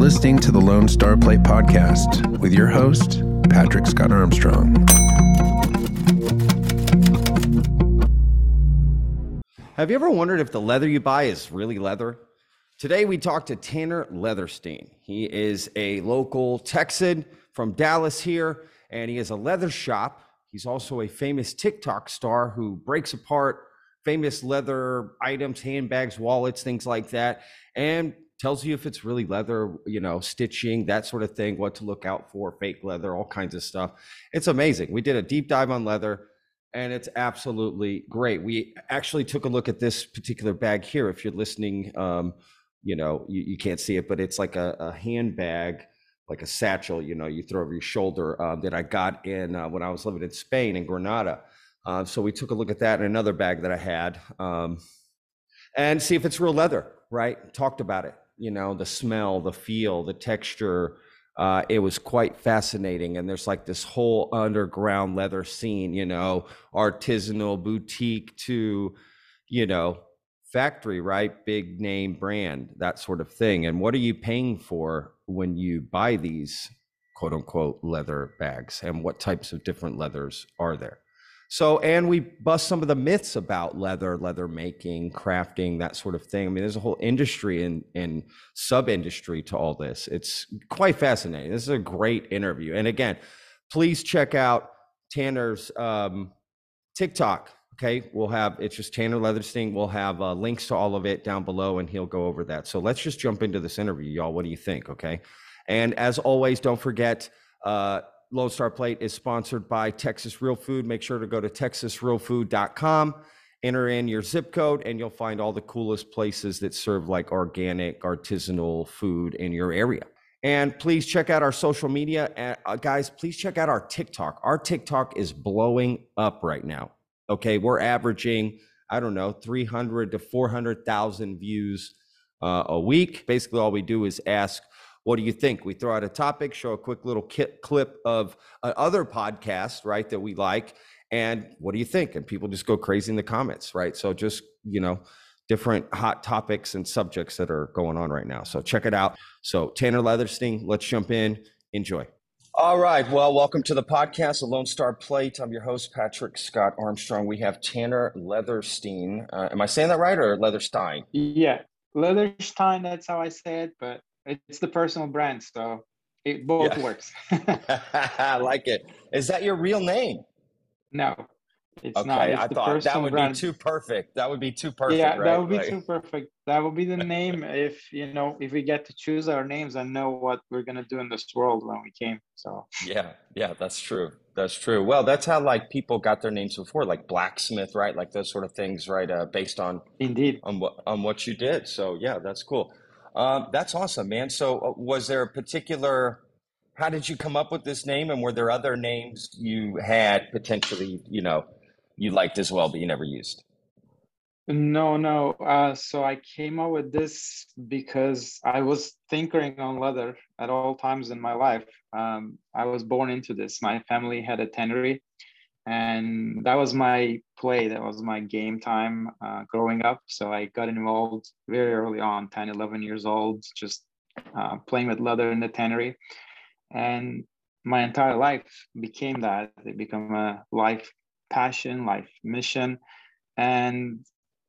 listening to the Lone Star Plate Podcast with your host, Patrick Scott Armstrong. Have you ever wondered if the leather you buy is really leather? Today we talked to Tanner Leatherstein. He is a local Texan from Dallas here, and he has a leather shop. He's also a famous TikTok star who breaks apart famous leather items, handbags, wallets, things like that, and tells you if it's really leather, you know, stitching, that sort of thing, what to look out for, fake leather, all kinds of stuff. It's amazing. We did a deep dive on leather and it's absolutely great. We actually took a look at this particular bag here. If you're listening, um, you know, you, you can't see it, but it's like a, a handbag, like a satchel, you know, you throw over your shoulder uh, that I got in uh, when I was living in Spain in Granada. Uh, so we took a look at that in another bag that I had um, and see if it's real leather, right? Talked about it, you know, the smell, the feel, the texture. Uh, it was quite fascinating. And there's like this whole underground leather scene, you know, artisanal boutique to, you know, factory, right? Big name brand, that sort of thing. And what are you paying for when you buy these quote unquote leather bags? And what types of different leathers are there? So, and we bust some of the myths about leather, leather making, crafting, that sort of thing. I mean, there's a whole industry and sub industry to all this. It's quite fascinating. This is a great interview. And again, please check out Tanner's um, TikTok. Okay, we'll have it's just Tanner Leatherstein. We'll have uh, links to all of it down below, and he'll go over that. So let's just jump into this interview, y'all. What do you think? Okay, and as always, don't forget. Uh, Lone Star Plate is sponsored by Texas Real Food. Make sure to go to texasrealfood.com, enter in your zip code, and you'll find all the coolest places that serve like organic, artisanal food in your area. And please check out our social media. Uh, guys, please check out our TikTok. Our TikTok is blowing up right now. Okay, we're averaging, I don't know, 300 to 400,000 views uh, a week. Basically, all we do is ask what do you think? We throw out a topic, show a quick little clip of other podcast, right, that we like. And what do you think? And people just go crazy in the comments, right? So just, you know, different hot topics and subjects that are going on right now. So check it out. So Tanner Leatherstein, let's jump in. Enjoy. All right. Well, welcome to the podcast, the Lone Star Plate. I'm your host, Patrick Scott Armstrong. We have Tanner Leatherstein. Uh, am I saying that right or Leatherstein? Yeah, Leatherstein. That's how I say it. But it's the personal brand, so it both yeah. works. I like it. Is that your real name? No, it's okay, not. It's I thought that would brand. be too perfect. That would be too perfect. Yeah, right? that would be like... too perfect. That would be the name if you know if we get to choose our names and know what we're gonna do in this world when we came. So yeah, yeah, that's true. That's true. Well, that's how like people got their names before, like blacksmith, right? Like those sort of things, right? Uh, based on indeed on what on what you did. So yeah, that's cool. Um, that's awesome, man. So, uh, was there a particular? How did you come up with this name, and were there other names you had potentially, you know, you liked as well, but you never used? No, no. Uh, so I came up with this because I was tinkering on leather at all times in my life. Um, I was born into this. My family had a tannery, and that was my play that was my game time uh, growing up. So i got involved very early on 10 11 years old just uh, playing with leather in the tannery. And my entire life became that. It became a life passion life mission. And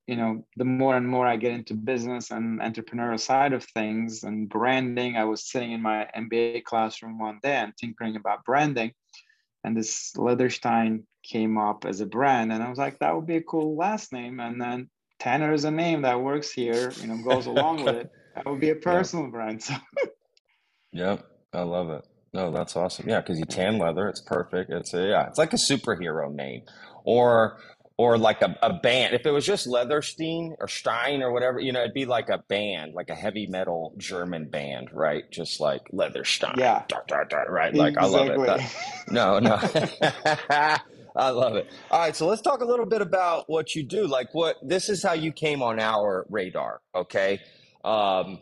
you know the more and more i get into business and entrepreneurial side of things and branding i was sitting in my mba classroom one day and tinkering about branding and this Leatherstein came up as a brand, and I was like, that would be a cool last name. And then Tanner is a name that works here, you know, goes along with it. That would be a personal yeah. brand. So. yep, I love it. No, that's awesome. Yeah, because you tan leather, it's perfect. It's a, yeah, it's like a superhero name, or or like a, a band. If it was just Leatherstein or Stein or whatever, you know, it'd be like a band, like a heavy metal German band, right? Just like Leatherstein. Yeah. Right. Like exactly. I love it. That, no, no. I love it. All right. So let's talk a little bit about what you do. Like what, this is how you came on our radar. Okay. Um,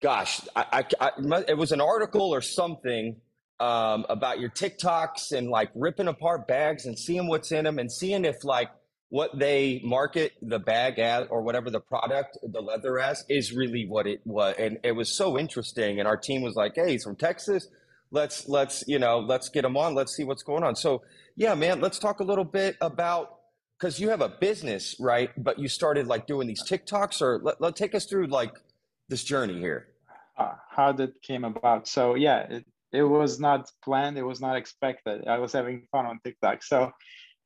gosh, I, I, I, it was an article or something um, about your TikToks and like ripping apart bags and seeing what's in them and seeing if like what they market the bag as or whatever the product the leather as is really what it was and it was so interesting and our team was like hey he's from texas. Let's let's you know let's get him on. Let's see what's going on. So yeah man let's talk a little bit about because you have a business right? But you started like doing these tiktoks or let, let take us through like this journey here. Uh, how that came about. So yeah it, it was not planned it was not expected i was having fun on tiktok so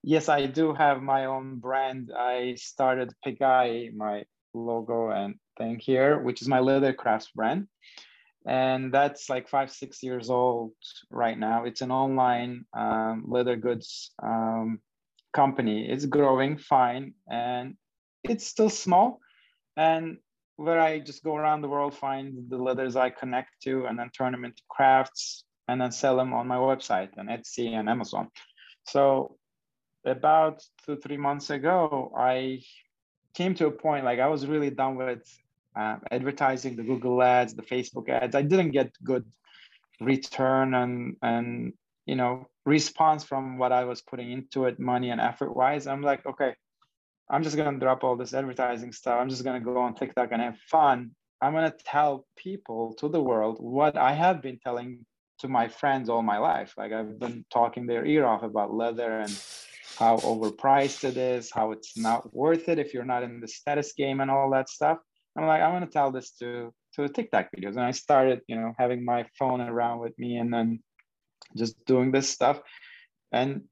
yes, I do have my own brand. I started Pegai, my logo and thing here, which is my leather crafts brand. And that's like five, six years old right now. It's an online um, leather goods um, company. It's growing fine and it's still small. And where I just go around the world, find the leathers I connect to, and then turn them into crafts and then sell them on my website and Etsy and Amazon. So about two three months ago i came to a point like i was really done with uh, advertising the google ads the facebook ads i didn't get good return and and you know response from what i was putting into it money and effort wise i'm like okay i'm just to drop all this advertising stuff i'm just to go on tiktok and have fun i'm to tell people to the world what i have been telling to my friends all my life like i've been talking their ear off about leather and how overpriced it is, how it's not worth it if you're not in the status game and all that stuff. I'm like, I'm gonna tell this to to the TikTok videos. And I started, you know, having my phone around with me and then just doing this stuff. And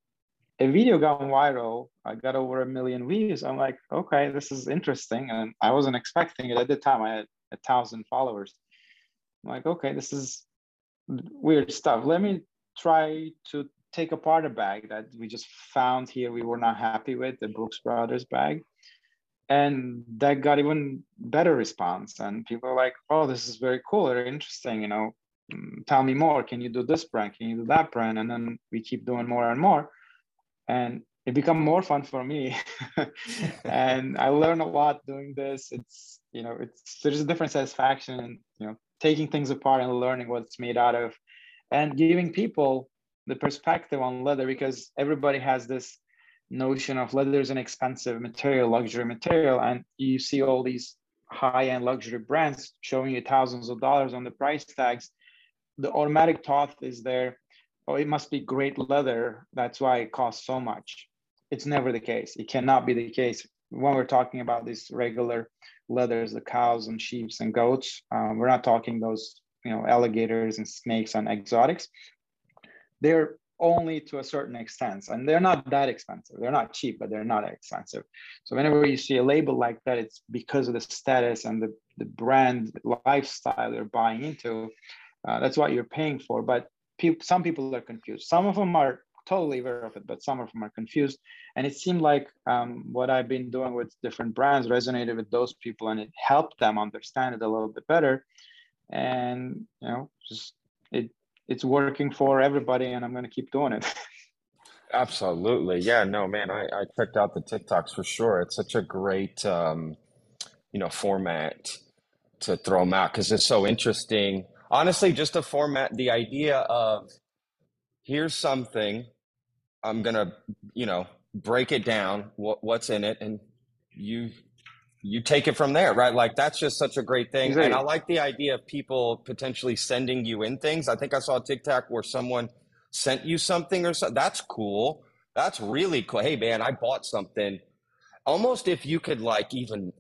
a video got viral. I got over a million views. I'm like, okay, this is interesting. And I wasn't expecting it at the time. I had a thousand followers. I'm like, okay, this is weird stuff. Let me try to take apart a bag that we just found here we were not happy with the brooks brothers bag and that got even better response and people are like oh this is very cool very interesting you know mm, tell me more can you do this brand can you do that brand and then we keep doing more and more and it become more fun for me. And i learn a lot doing this. It's you know it's there's a different satisfaction in you know taking things apart and learning what it's made out of and giving people the perspective on leather because everybody has this notion of leather is an expensive material, luxury material, and you see all these high-end luxury brands showing you thousands of dollars on the price tags. The automatic thought is there, oh, it must be great leather. That's why it costs so much. It's never the case. It cannot be the case when we're talking about these regular leathers, the cows and sheep and goats. Um, we're not talking those, you know, alligators and snakes and exotics they're only to a certain extent and they're not that expensive they're not cheap but they're not expensive so whenever you see a label like that it's because of the status and the, the brand lifestyle you're buying into uh, that's what you're paying for but some people are confused. Some of them are totally aware of it but some of them are confused. And it seemed like um, what i've been doing with different brands resonated with those people and it helped them understand it a little bit better. And you know just it it's working for everybody and i'm going to keep doing it. Absolutely. Yeah no man I, I checked out the tiktoks for sure. It's such a great um, you know format to throw them out because it's so interesting honestly just to format the idea of here's something i'm gonna you know break it down what, what's in it and you you take it from there, right? Like that's just such a great thing. Exactly. And I like the idea of people potentially sending you in things. I think I saw a TikTok where someone sent you something or something. That's cool. That's really cool. Hey man, I bought something. Almost if you could like even,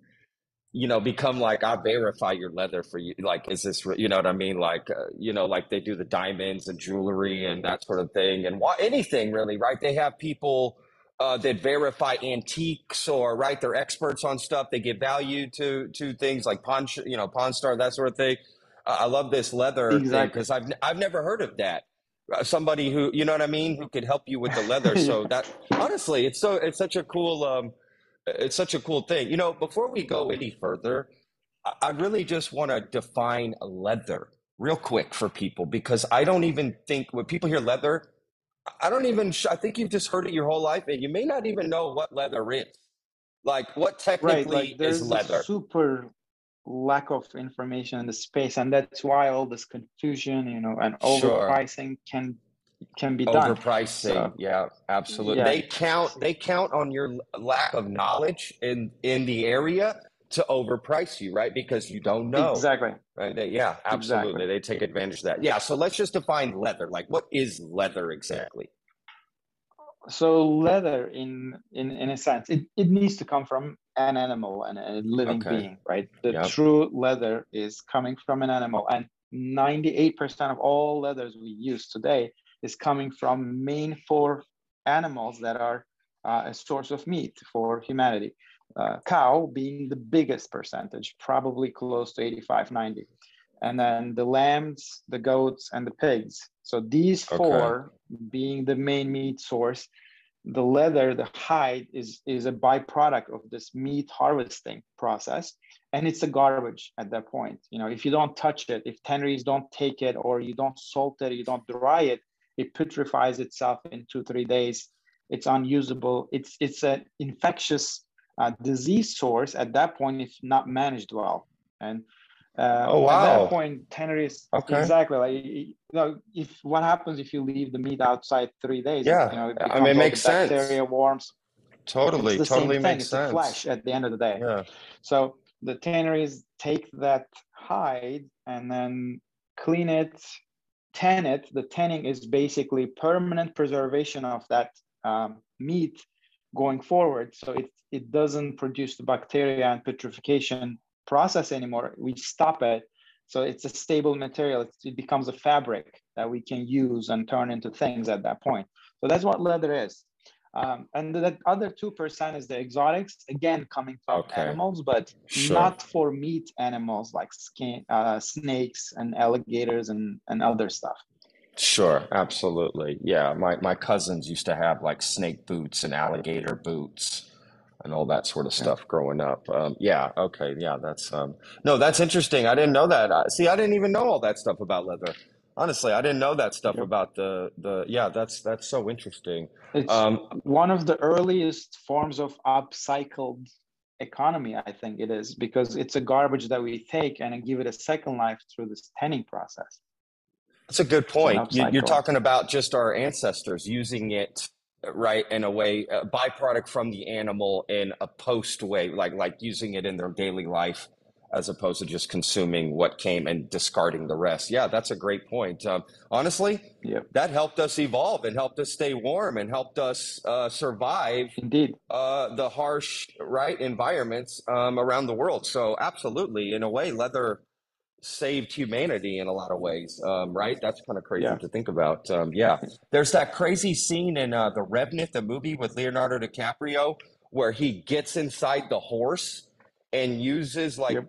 you know, become like I verify your leather for you. Like, is this you know what I mean? Like, uh, you know, like they do the diamonds and jewelry and that sort of thing, and why anything really, right? They have people uh, that verify antiques or right they're experts on stuff they give value to to things like pawn you know pawn star that sort of thing uh, i love this leather exactly. because i've i've never heard of that uh, somebody who you know what i mean who could help you with the leather so that honestly it's so it's such a cool um it's such a cool thing you know before we go any further i, really just want to define leather real quick for people because i don't even think when people hear leather I don't even. I think you've just heard it your whole life, and you may not even know what leather is. Like what technically right, like is leather? super lack of information in the space, and that's why all this confusion, you know, and overpricing sure. can can be done. Overpricing, So, yeah, absolutely. yeah. They count they count on your lack of knowledge in in the area to overprice you, right? Because you don't know, Exactly. right? They, yeah, absolutely. Exactly. They take advantage of that. Yeah. So let's just define leather. Like, what is leather exactly? So leather, in in in a sense, it, it needs to come from an animal and a living Okay. being, right? The Yep. true leather is coming from an animal, and 98% of all leathers we use today is coming from main four animals that are uh, a source of meat for humanity. Uh, cow being the biggest percentage, probably close to 85, 90. And then the lambs, the goats, and the pigs. So these Okay. four being the main meat source, the leather, the hide is, is a byproduct of this meat harvesting process. And it's a garbage at that point. You know, if you don't touch it, if tanneries don't take it, or you don't salt it, you don't dry it, it putrefies itself in two, three days. It's unusable. It's it's an infectious uh, disease source at that point if not managed well. And uh, Oh, at wow. that point, tanneries Okay. exactly like you know if what happens if you leave the meat outside three days? Yeah. you know, it I mean, it makes sense. Bacteria, warms. Totally, totally makes It's sense. flesh at the end of the day. Yeah. So the tanneries take that hide and then clean it, tan. The tanning is basically permanent preservation of that um, meat going forward. So it, it doesn't produce the bacteria and putrefaction process anymore. We stop it. So it's a stable material. It becomes a fabric that we can use and turn into things at that point. So that's what leather is. Um, and the other 2% is the exotics, again, coming from Okay. animals, but Sure. not for meat animals like skin, uh, snakes and alligators and, and other stuff. Sure, absolutely. Yeah, my my cousins used to have like snake boots and alligator boots and all that sort of Yeah. stuff growing up. Um, yeah, okay, yeah, that's um, no, that's interesting. I didn't know that. I, see, I didn't even know all that stuff about leather. Honestly, I didn't know that stuff Yep. about the the. Yeah, that's that's so interesting. It's Um, one of the earliest forms of upcycled economy, I think it is, because it's a garbage that we take and give it a second life through this tanning process. That's a good point. You, you're talking about just our ancestors using it, right, in a way, a byproduct from the animal in a post way, like like using it in their daily life, as opposed to just consuming what came and discarding the rest. Yeah, that's a great point. Um, honestly, Yep, that helped us evolve and helped us stay warm and helped us uh, survive indeed. uh, the harsh, right, environments um, around the world. So, absolutely, in a way, leather saved humanity in a lot of ways, um, right? That's kind of crazy Yeah. to think about. Um, yeah, there's that crazy scene in uh, The Revenant, the movie with Leonardo DiCaprio, where he gets inside the horse and uses like Yep.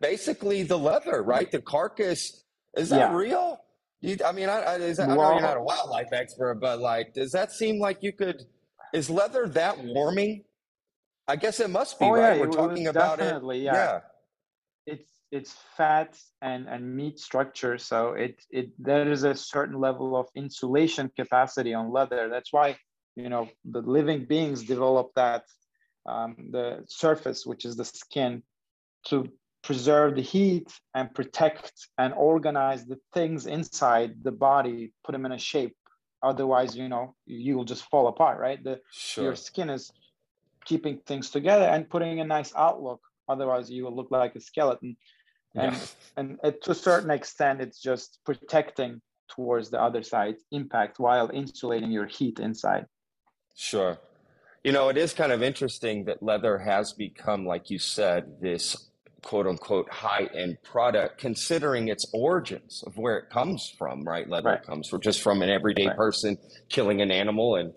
Basically the leather, right? The carcass. Is that Yeah. real? You, I mean, I, I, that, I know you're not a wildlife expert, but like, does that seem like you could? Is leather that warming? I guess it must be, oh right? it We're was talking about it. yeah. Yeah. It's it's fat and and meat structure, so it it there is a certain level of insulation capacity on leather. That's why you know the living beings develop that um, the surface, which is the skin, to preserve the heat and protect and organize the things inside the body, put them in a shape. Otherwise, you know, you will just fall apart, right? The Sure. your skin is keeping things together and putting a nice outlook. Otherwise, you will look like a skeleton. Yeah. And and it, to a certain extent, it's just protecting towards the other side impact while insulating your heat inside. Sure. You know, it is kind of interesting that leather has become, like you said, this quote unquote high end product, considering its origins of where it comes from, right? Leather Right. comes from just from an everyday Right. person killing an animal and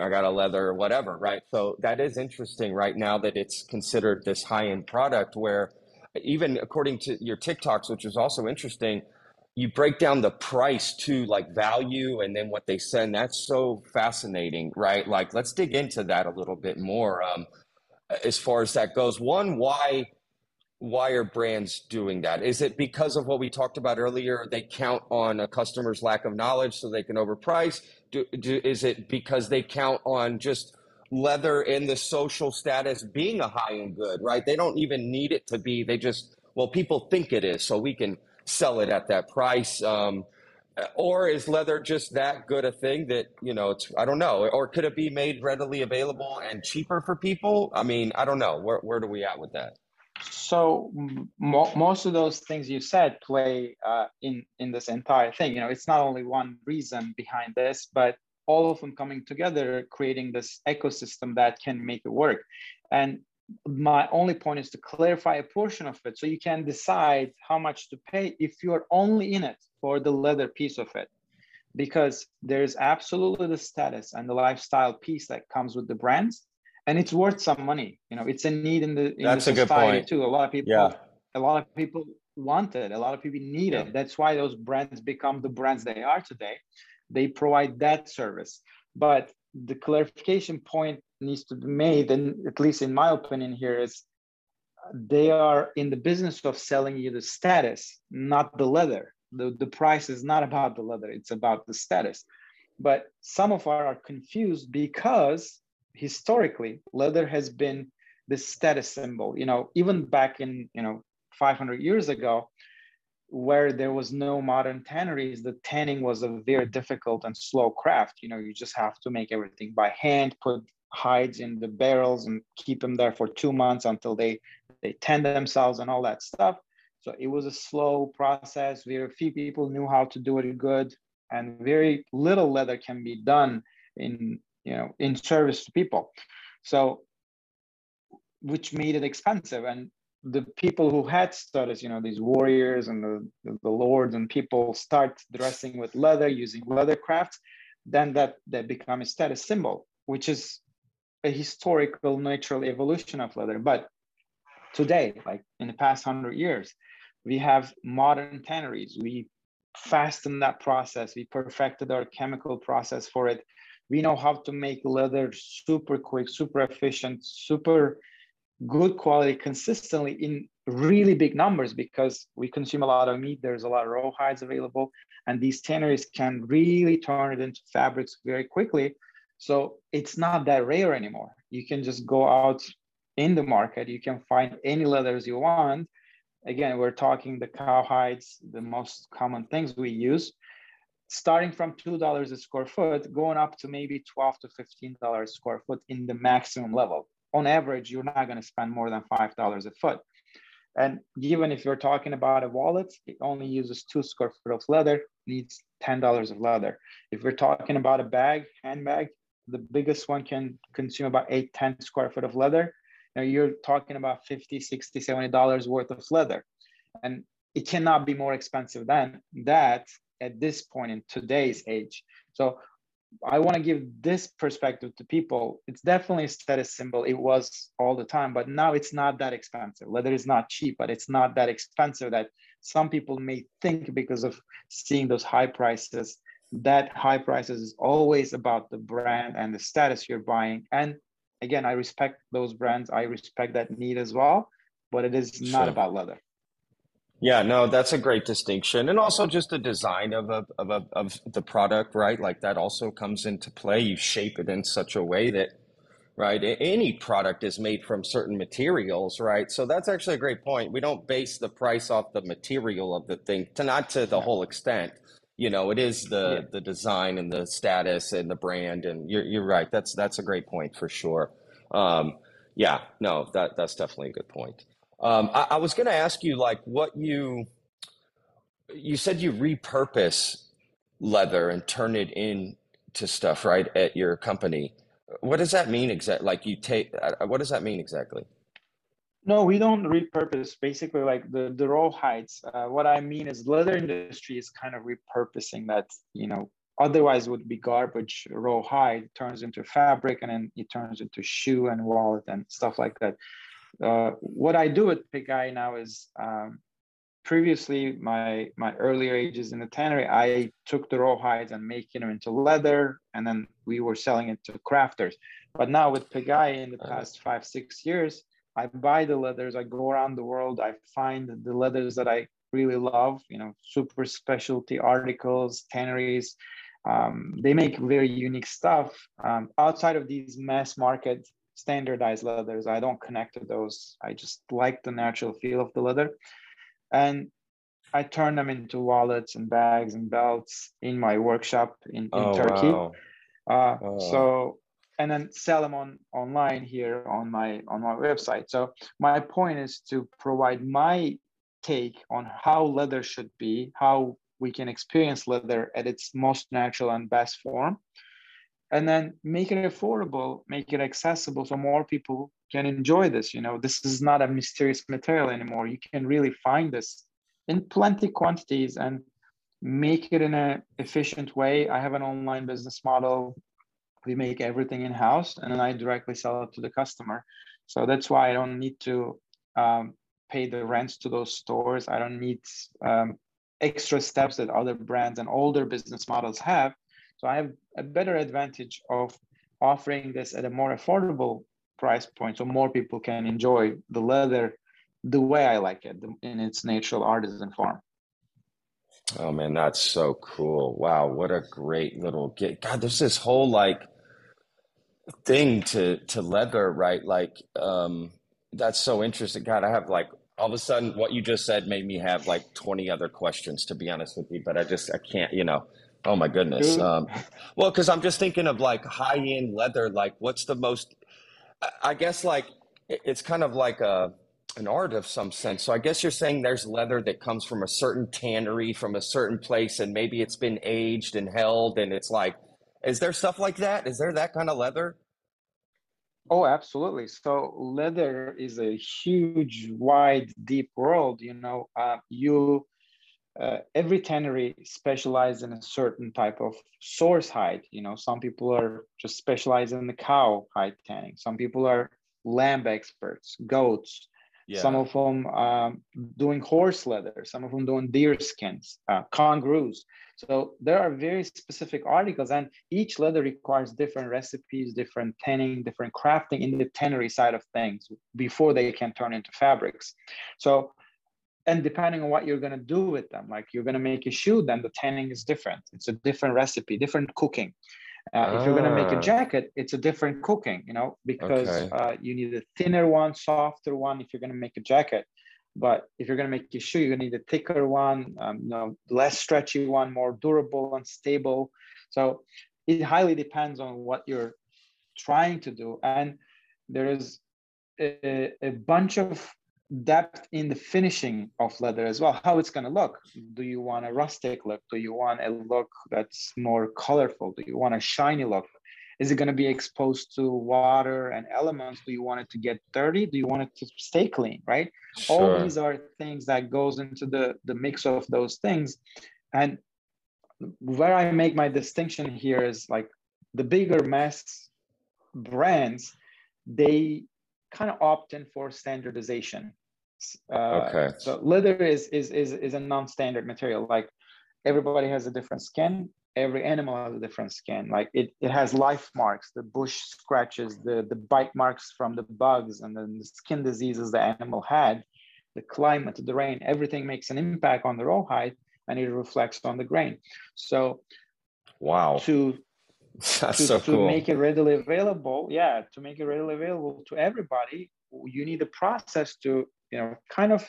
I got a leather or whatever, right? So that is interesting right now that it's considered this high end product where even according to your TikToks, which is also interesting, you break down the price to like value and then what they send. That's so fascinating, right? Like, let's dig into that a little bit more. Um, as far as that goes, one, why why are brands doing that? Is it because of what we talked about earlier? They count on a customer's lack of knowledge so they can overprice. Do, do, is it because they count on just leather and the social status being a high end good, right? They don't even need it to be. They just, well, people think it is, so we can sell it at that price. Um, or is leather just that good a thing that you know it's i don't know or could it be made readily available and cheaper for people i mean i don't know where, where do we at with that so mo- most of those things you said play uh, in in this entire thing. You know it's not only one reason behind this but all of them coming together creating this ecosystem that can make it work. And my only point is to clarify a portion of it so you can decide how much to pay if you're only in it for the leather piece of it. Because there's absolutely the status and the lifestyle piece that comes with the brands and it's worth some money. You know it's a need in the in that's the point. too. A lot of people yeah. a lot of people want it. A lot of people need it. That's why those brands become the brands they are today. They provide that service. But the clarification point needs to be made and at least in my opinion here is they are in the business of selling you the status not the leather. The, the price is not about the leather it's about the status. But some of our are confused because historically leather has been the status symbol. You know even back in you know 500 years ago where there was no modern tanneries the tanning was a very difficult and slow craft. You know you just have to make everything by hand put hides in the barrels and keep them there for two months until they they tan themselves and all that stuff. So it was a slow process. Very few people knew how to do it good and very little leather can be done in you know in service to people so which made it expensive and the people who had status, you know, these warriors and the, the, lords and people start dressing with leather, using leather crafts, then that, they become a status symbol, which is a historical natural evolution of leather. But today, like in the past hundred years, we have modern tanneries. We fastened that process. We perfected our chemical process for it. We know how to make leather super quick, super efficient, super good quality consistently in really big numbers because we consume a lot of meat. There's a lot of raw hides available, and these tanneries can really turn it into fabrics very quickly. So it's not that rare anymore. You can just go out in the market, you can find any leathers you want. Again, we're talking the cow hides, the most common things we use, starting from $2 a square foot, going up to maybe 12 to $15 a square foot in the maximum level on average, you're not going to spend more than $5 a foot. And even if you're talking about a wallet, it only uses two square foot of leather, needs $10 of leather. If we're talking about a bag, handbag, the biggest one can consume about eight, 10 square foot of leather. Now you're talking about 50, 60, 70 dollars worth of leather. And it cannot be more expensive than that at this point in today's age. So I want to give this perspective to people. It's definitely a status symbol. It was all the time, but now it's not that expensive. Leather is not cheap, but it's not that expensive that some people may think because of seeing those high prices. That high prices is always about the brand and the status you're buying. And again, I respect those brands. I respect that need as well, but it is not sure. about leather. Yeah, no, that's a great distinction, and also just the design of a, of a, of the product, right? Like that also comes into play. You shape it in such a way that, right? Any product is made from certain materials, right? So that's actually a great point. We don't base the price off the material of the thing, to not to the whole extent. You know, it is the yeah. the design and the status and the brand, and you're you're right. That's that's a great point for sure. Um, yeah, no, that that's definitely a good point. Um, I, I was going to ask you, like, what you you said you repurpose leather and turn it into stuff, right, at your company. What does that mean exactly? Like, you take uh, what does that mean exactly? No, we don't repurpose. Basically, like the the raw hides. Uh, what I mean is, leather industry is kind of repurposing that. You know, otherwise would be garbage. Raw hide turns into fabric, and then it turns into shoe and wallet and stuff like that. Uh, what I do at Pegai now is um, previously my my earlier ages in the tannery, I took the raw hides and making them into leather, and then we were selling it to crafters. But now with Pegai in the uh-huh. past five six years, I buy the leathers. I go around the world. I find the leathers that I really love. You know, super specialty articles, tanneries. Um, they make very unique stuff um, outside of these mass market standardized leathers. I don't connect to those. I just like the natural feel of the leather. And I turn them into wallets and bags and belts in my workshop in, in Oh, Turkey. wow. Uh, Oh. So and then sell them on online here on my on my website. So my point is to provide my take on how leather should be, how we can experience leather at its most natural and best form, and then make it affordable, make it accessible, so more people can enjoy this. You know, this is not a mysterious material anymore. You can really find this in plenty quantities and make it in an efficient way. I have an online business model. We make everything in house, and then I directly sell it to the customer. So that's why I don't need to um, pay the rents to those stores. I don't need um, extra steps that other brands and older business models have. So I have a better advantage of offering this at a more affordable price point, so more people can enjoy the leather the way I like it in its natural artisan form. Oh man, that's so cool. Wow, what a great little get. God, there's this whole like thing to to leather, right? Like um that's so interesting. God, I have like all of a sudden what you just said made me have like 20 other questions to be honest with you, but I just I can't, you know. Oh my goodness. Um well, because I'm just thinking of like high-end leather, like what's the most I I guess like it's kind of like a an art of some sense. So I guess you're saying there's leather that comes from a certain tannery from a certain place and maybe it's been aged and held and it's like is there stuff like that? Is there that kind of leather? Oh, absolutely. So leather is a huge, wide, deep world. You know, uh, you uh, every tannery specializes in a certain type of source hide. You know, some people are just specialized in the cow hide tanning. Some people are lamb experts, goats. Some of them um, doing horse leather. Some of them doing deer skins, uh, kangaroos. So there are very specific articles, and each leather requires different recipes, different tanning, different crafting in the tannery side of things before they can turn into fabrics. So, and depending on what you're going to do with them, like you're going to make a shoe, then the tanning is different. It's a different recipe, different cooking. Uh, if you're going to make a Ah. jacket, it's a different cooking, you know, because Okay. uh, you need a thinner one, softer one if you're going to make a jacket. But if you're going to make a shoe, you're going to need a thicker one, um, you know, less stretchy one, more durable and stable. So it highly depends on what you're trying to do. And there is a, a bunch of depth in the finishing of leather as well. How it's going to look. Do you want a rustic look? Do you want a look that's more colorful? Do you want a shiny look? Is it going to be exposed to water and elements? Do you want it to get dirty? Do you want it to stay clean right? All these are things that goes into the the mix of those things. And where i make my distinction here is like the bigger mass brands they kind of opt in for standardization. Uh, Okay. so leather is is is, is a non-standard material. Like everybody has a different skin. Every animal has a different skin. Like it, it has life marks. The bush scratches the the bite marks from the bugs and then the skin diseases the animal had the climate the rain everything makes an impact on the rawhide and it reflects on the grain. So Wow. to That's to, so to cool. make it readily available yeah to make it readily available to everybody you need a process to you know kind of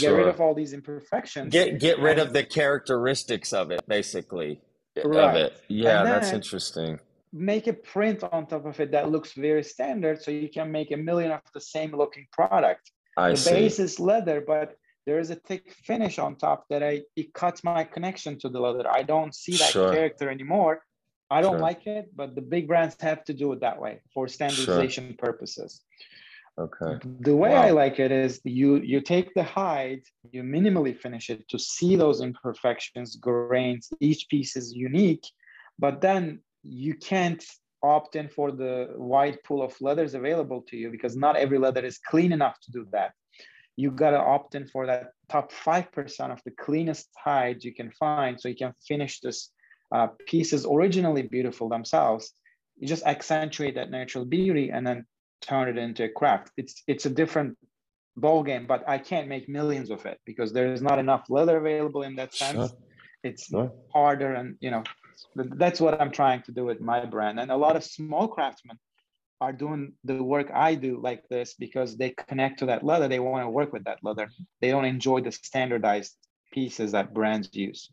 get rid of all these imperfections Get get rid and- of the characteristics of it, basically. Of it. Yeah, that's interesting. make a print on top of it that looks very standard so you can make a million of the same looking product I the see. base is leather but there is a thick finish on top that i it cuts my connection to the leather i don't see that Sure. character anymore i don't Sure. like it but the big brands have to do it that way for standardization purposes Okay. the way I like it is you you take the hide, you minimally finish it to see those imperfections, grains. Each piece is unique, but then you can't opt in for the wide pool of leathers available to you because not every leather is clean enough to do that. You gotta opt in for that top five percent of the cleanest hide you can find, so you can finish this uh, pieces originally beautiful themselves. You just accentuate that natural beauty and then turn it into a craft. It's it's a different ball game, but I can't make millions of it because there is not enough leather available in that sense. Sure. It's Sure. harder, and you know that's what I'm trying to do with my brand. And a lot of small craftsmen are doing the work I do like this because they connect to that leather. They want to work with that leather. They don't enjoy the standardized pieces that brands use.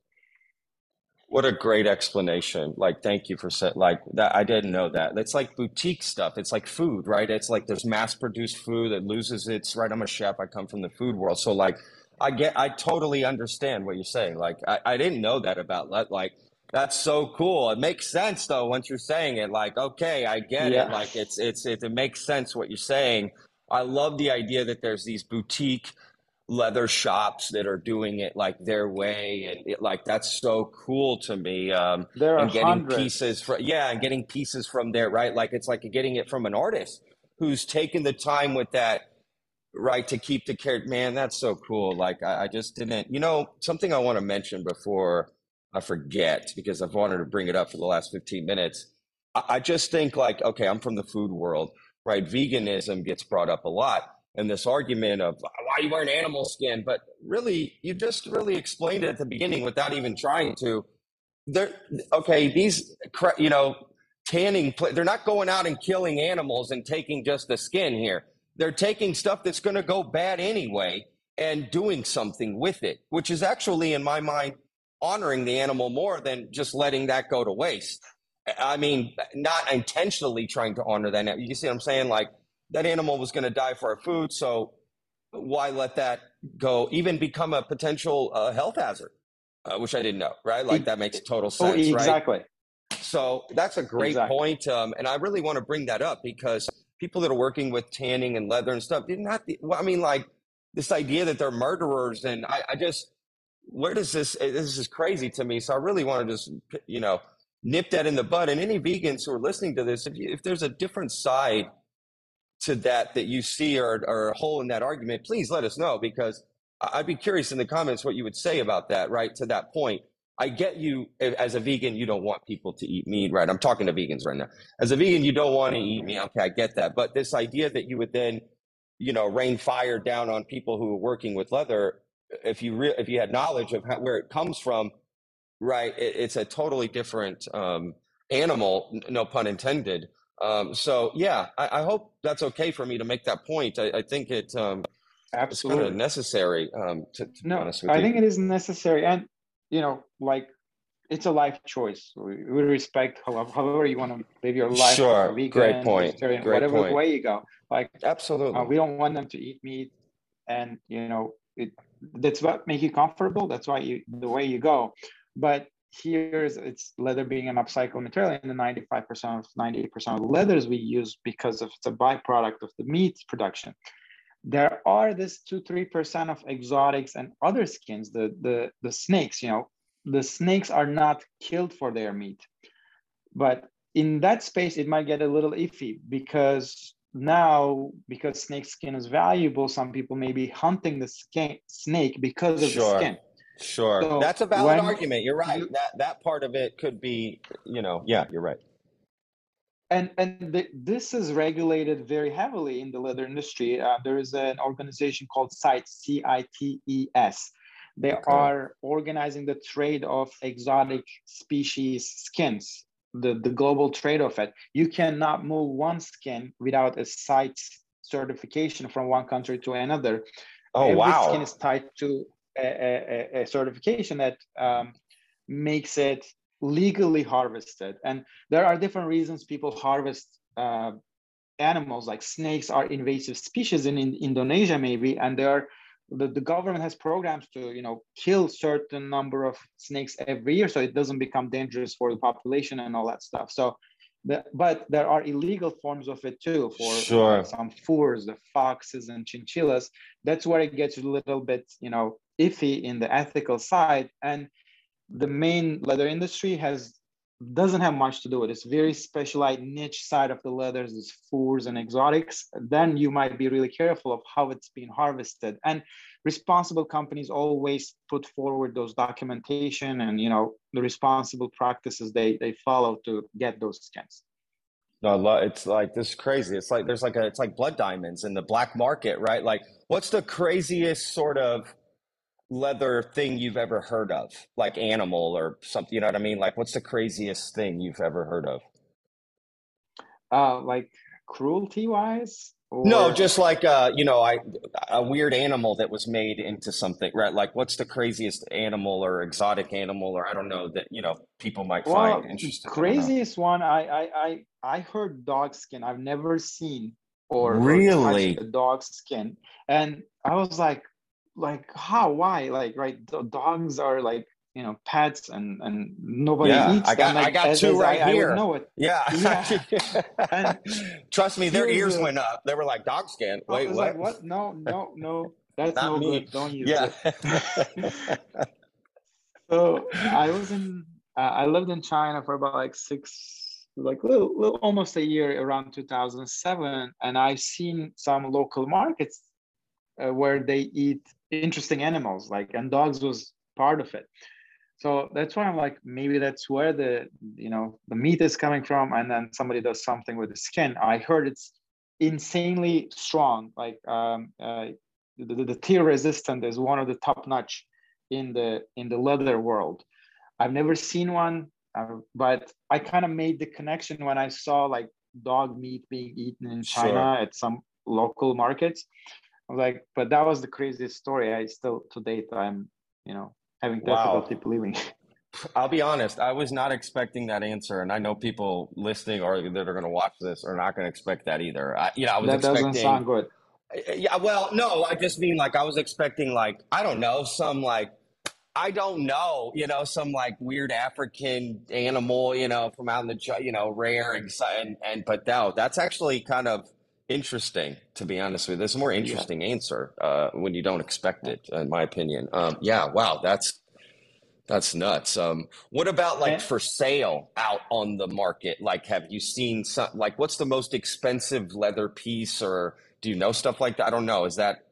What a great explanation. Like, thank you for set like that. I didn't know that. It's like boutique stuff. It's like food, right? It's like there's mass produced food that loses its right. I'm a chef. I come from the food world. So like I get I totally understand what you're saying. Like I, I didn't know that about that. like that's so cool. It makes sense though once you're saying it. Like, okay, I get yeah. it. Like it's it's it, it makes sense what you're saying. I love the idea that there's these boutique leather shops that are doing it like their way and it, like that's so cool to me um there are and getting hundreds. pieces from yeah and getting pieces from there right? Like it's like getting it from an artist who's taken the time with that right to keep the care man that's so cool like I, I just didn't you know something i want to mention before i forget because i've wanted to bring it up for the last 15 minutes. I, I just think like okay i'm from the food world right? Veganism gets brought up a lot and this argument of why you wearing animal skin? But really you just really explained it at the beginning without even trying to. They're okay these you know tanning they're not going out and killing animals and taking just the skin here. They're taking stuff that's going to go bad anyway and doing something with it which is actually in my mind honoring the animal more than just letting that go to waste. I mean not intentionally trying to honor that. You see what i'm saying? Like that animal was going to die for our food. So why let that go? Even become a potential uh, health hazard, uh, which I didn't know. Right, like that makes total oh, sense. Oh, exactly. Right? So that's a great exactly. point. Um, and I really want to bring that up because people that are working with tanning and leather and stuff did not. Well, I mean, like this idea that they're murderers, and I, I just where does this? Eh, this is crazy to me. So I really want to just you know nip that in the bud. And any vegans who are listening to this, if you, if there's a different side to that that you see or, or a hole in that argument, please let us know because I'd be curious in the comments what you would say about that, right? To that point. I get you as a vegan, you don't want people to eat meat, right? I'm talking to vegans right now. As a vegan, you don't want to eat meat. Okay, I get that. But this idea that you would then, you know, rain fire down on people who are working with leather, if you re- if you had knowledge of how, where it comes from, right? It, it's a totally different um, animal, no pun intended. Um, so yeah, I, I, hope that's okay for me to make that point. I, I think it um, absolutely it's kind of necessary. Um, to, to no, I you. think it is necessary, and you know, like it's a life choice. We, we respect however, however you want to live your life. Sure, vegan, great point. Great whatever point. way you go. Like absolutely, uh, we don't want them to eat meat, and you know, it, that's what make you comfortable. That's why you the way you go. But here's it's leather being an upcycled material and the 95% of 98% of the leathers we use because of it's a byproduct of the meat production. There are this 2 3% of exotics and other skins the the the snakes you know the snakes are not killed for their meat. But in that space it might get a little iffy because now because snake skin is valuable some people may be hunting the skin, snake because of sure. the skin Sure. So That's a valid when, argument. You're right. that that part of it could be, you know, yeah, you're right. And and the, this is regulated very heavily in the leather industry. Uh, there is an organization called CITES, C-I-T-E-S. They okay. are organizing the trade of exotic species skins, the, the global trade of it. You cannot move one skin without a CITES certification from one country to another. Oh, Every wow. skin is tied to a, a, a certification that um, makes it legally harvested. And there are different reasons people harvest uh, animals, like snakes are invasive species in, in Indonesia, maybe, and there the, the government has programs to you know kill certain number of snakes every year so it doesn't become dangerous for the population and all that stuff so the, but there are illegal forms of it too for sure. some fours the foxes and chinchillas that's where it gets a little bit you know iffy in the ethical side and the main leather industry has doesn't have much to do with it. It's very specialized niche side of the leathers, is furs and exotics. Then you might be really careful of how it's being harvested. And responsible companies always put forward those documentation and you know the responsible practices they they follow to get those skins. No, it's like this is crazy. It's like there's like a it's like blood diamonds in the black market, right? Like, what's the craziest sort of leather thing you've ever heard of, like animal or something. You know what I mean? Like, what's the craziest thing you've ever heard of? Uh, like cruelty wise? No, just like uh, you know, I a weird animal that was made into something, right? Like, what's the craziest animal or exotic animal, or I don't know that you know people might well, find interesting. Craziest one, I, I I I heard dog skin. I've never seen or really or a dog skin, and I was like, like how? Why? Like, right? The dogs are like you know pets and and nobody yeah, eats I got, them. Like, I got two right I, here. I know it. Yeah. yeah. Trust me, their ears a, went up. They were like dog skin. Wait, what? Like, what? No, no, no. That's Not no me. good. Don't use yeah. it. so I was in. Uh, I lived in China for about like six, like little, little, almost a year, around 2007, and I've seen some local markets uh, where they eat interesting animals, like and dogs was part of it. So that's why i'm like maybe that's where the you know the meat is coming from and then somebody does something with the skin. I heard it's insanely strong like um, uh, the, the tear resistant is one of the top notch in the in the leather world. I've never seen one uh, but i kind of made the connection when i saw like dog meat being eaten in china Sure. at some local markets i was like but that was the craziest story i still to date i'm you know having Wow. difficulty believing I'll be honest, I was not expecting that answer, and I know people listening or that are going to watch this are not going to expect that either. I, you know, I was that doesn't sound good Yeah, well, no, I just mean like I was expecting like I don't know some like I don't know, you know, some like weird African animal, you know, from out in the you know rare and and, and but no, that's actually kind of interesting to be honest with you. There's a more interesting answer uh, when you don't expect it, in my opinion. Um, yeah, wow, that's that's nuts. Um, what about like for sale out on the market? Like, have you seen some? Like, what's the most expensive leather piece, or do you know stuff like that? I don't know. Is that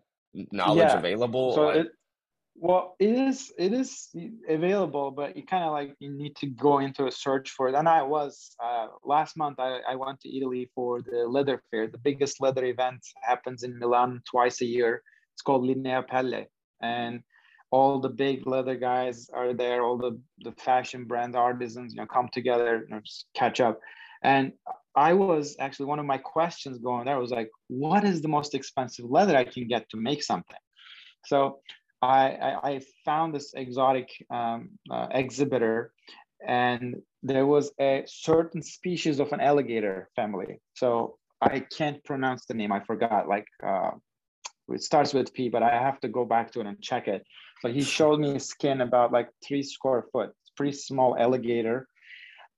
knowledge Yeah. available? so it well it is it is available but you kind of like you need to go into a search for it. And i was uh, last month I, I went to italy for the leather fair. The biggest leather event happens in milan twice a year. It's called Lineapelle. And all the big leather guys are there. All the the fashion brand artisans you know come together just catch up. And i was actually one of my questions going there was like what is the most expensive leather i can get to make something? So I, I, found this exotic um, uh, exhibitor, and there was a certain species of an alligator family. So I can't pronounce the name. I forgot. Like uh, it starts with P, but I have to go back to it and check it. But he showed me skin about like three square foot, pretty small alligator,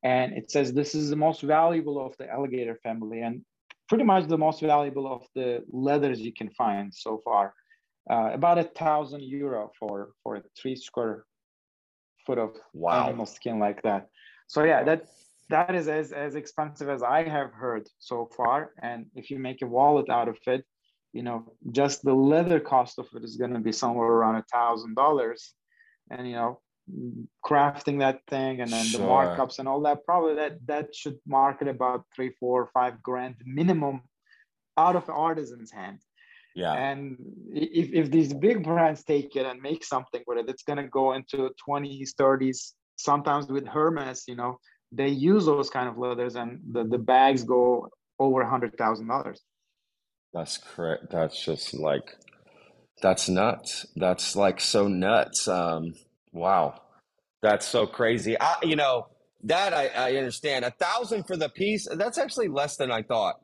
and it says this is the most valuable of the alligator family, and pretty much the most valuable of the leathers you can find so far uh, about a thousand euro for for a three square foot of Wow. animal skin like that. So yeah, that that is as as expensive as I have heard so far. And if you make a wallet out of it, you know, just the leather cost of it is going to be somewhere around a thousand dollars. And you know, crafting that thing and then Sure. the markups and all that, probably that that should market about three, four, five grand minimum out of artisan's hand. Yeah. And if, if these big brands take it and make something with it, it's going to go into 20s, 30s. Sometimes with Hermes, you know, they use those kind of leathers and the, the bags go over a hundred thousand dollars. That's correct. That's just like that's nuts. That's like so nuts. Um, wow, that's so crazy. I, you know, that I, I understand. A thousand for the piece. That's actually less than I thought.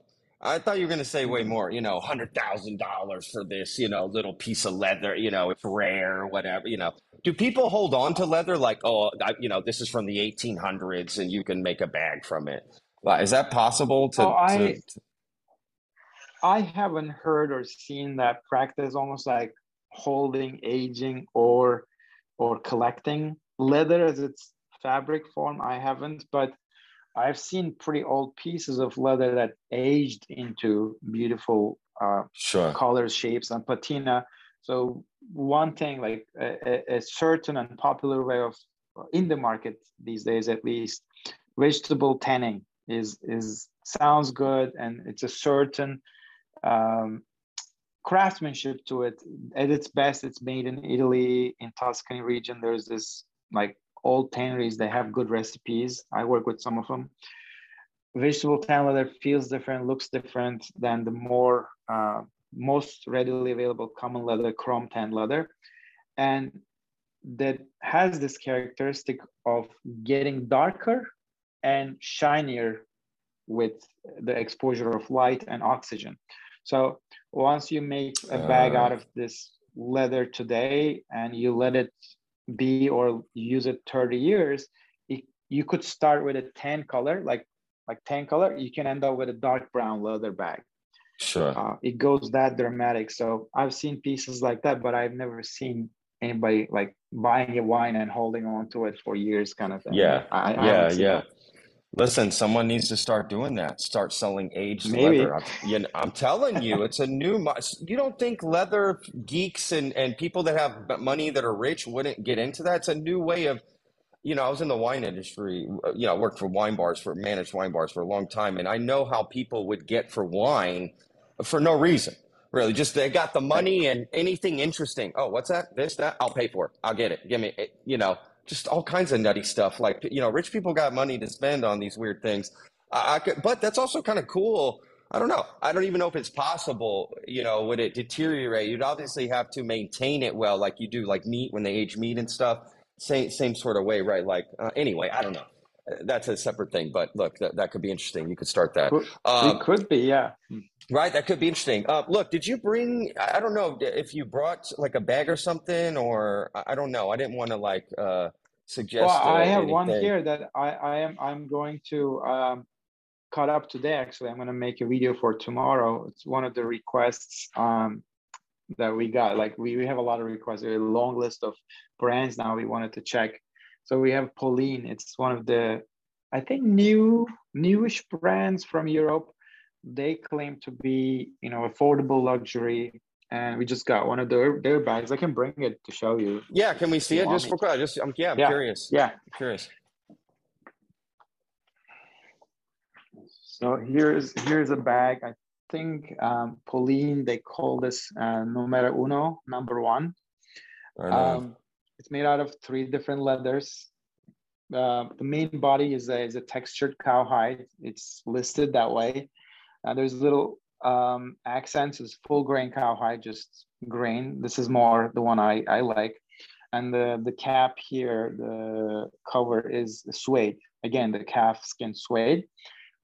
I thought you were going to say way mm-hmm. more. You know, hundred thousand dollars for this. You know, little piece of leather. You know, it's rare whatever. You know, do people hold on to leather like, oh, I, you know, this is from the 1800s and you can make a bag from it? Like, Is that possible to? Oh, I- to, to I haven't heard or seen that practice almost like holding, aging, or or collecting leather as its fabric form. I haven't, but I've seen pretty old pieces of leather that aged into beautiful uh, sure. colors, shapes, and patina. So one thing, like a, a- certain and popular way of in the market these days, at least, vegetable tanning is is sounds good, and it's a certain um, craftsmanship to it. At its best, it's made in Italy, in Tuscany region. There's this like old tanneries. They have good recipes. I work with some of them. vegetable tan leather feels different, looks different than the more uh, most readily available common leather, chrome tan leather, and that has this characteristic of getting darker and shinier with the exposure of light and oxygen. So once you make a bag uh, out of this leather today and you let it be or use it 30 years, it, you could start with a tan color, like like tan color. You can end up with a dark brown leather bag. Sure. Uh, it goes that dramatic. So I've seen pieces like that, but I've never seen anybody like buying a wine and holding on to it for years, kind of thing. Yeah. I, I yeah. Yeah. That. Listen, someone needs to start doing that. Start selling aged Maybe. leather. I'm, you know, I'm telling you, it's a new. You don't think leather geeks and and people that have money that are rich wouldn't get into that? It's a new way of. You know, I was in the wine industry. Uh, you know, I worked for wine bars for managed wine bars for a long time, and I know how people would get for wine for no reason. Really, just they got the money and anything interesting. Oh, what's that? This, that? I'll pay for it. I'll get it. Give me, it, you know just all kinds of nutty stuff. Like you know, rich people got money to spend on these weird things. I, I could, but that's also kind of cool. I don't know. I don't even know if it's possible. You know, would it deteriorate? You'd obviously have to maintain it well, like you do, like meat when they age meat and stuff. Same same sort of way, right? Like uh, anyway, I don't know. That's a separate thing, but look, that, that could be interesting. You could start that. Um, it could be, yeah. Right, that could be interesting. Uh, look, did you bring? I don't know if you brought like a bag or something, or I don't know. I didn't want to like uh, suggest. Well, I have anything. one here that I, I am I'm going to um, cut up today. Actually, I'm going to make a video for tomorrow. It's one of the requests um, that we got. Like we, we have a lot of requests. a long list of brands now. We wanted to check. So we have Polène. It's one of the I think new newish brands from Europe they claim to be you know affordable luxury and we just got one of their their bags. I can bring it to show you yeah can we see it? just for quick just i'm yeah i'm yeah. curious. Yeah. I'm curious. So here's here's a bag. I think um Polène they call this uh numero uno number one. Um it's made out of three different leathers. Uh, the main body is a, is a textured cowhide. It's listed that way uh, there's little um, accents is full grain cowhide, just grain. This is more the one I, I like. And the, the cap here, the cover is suede. Again, the calf skin suede,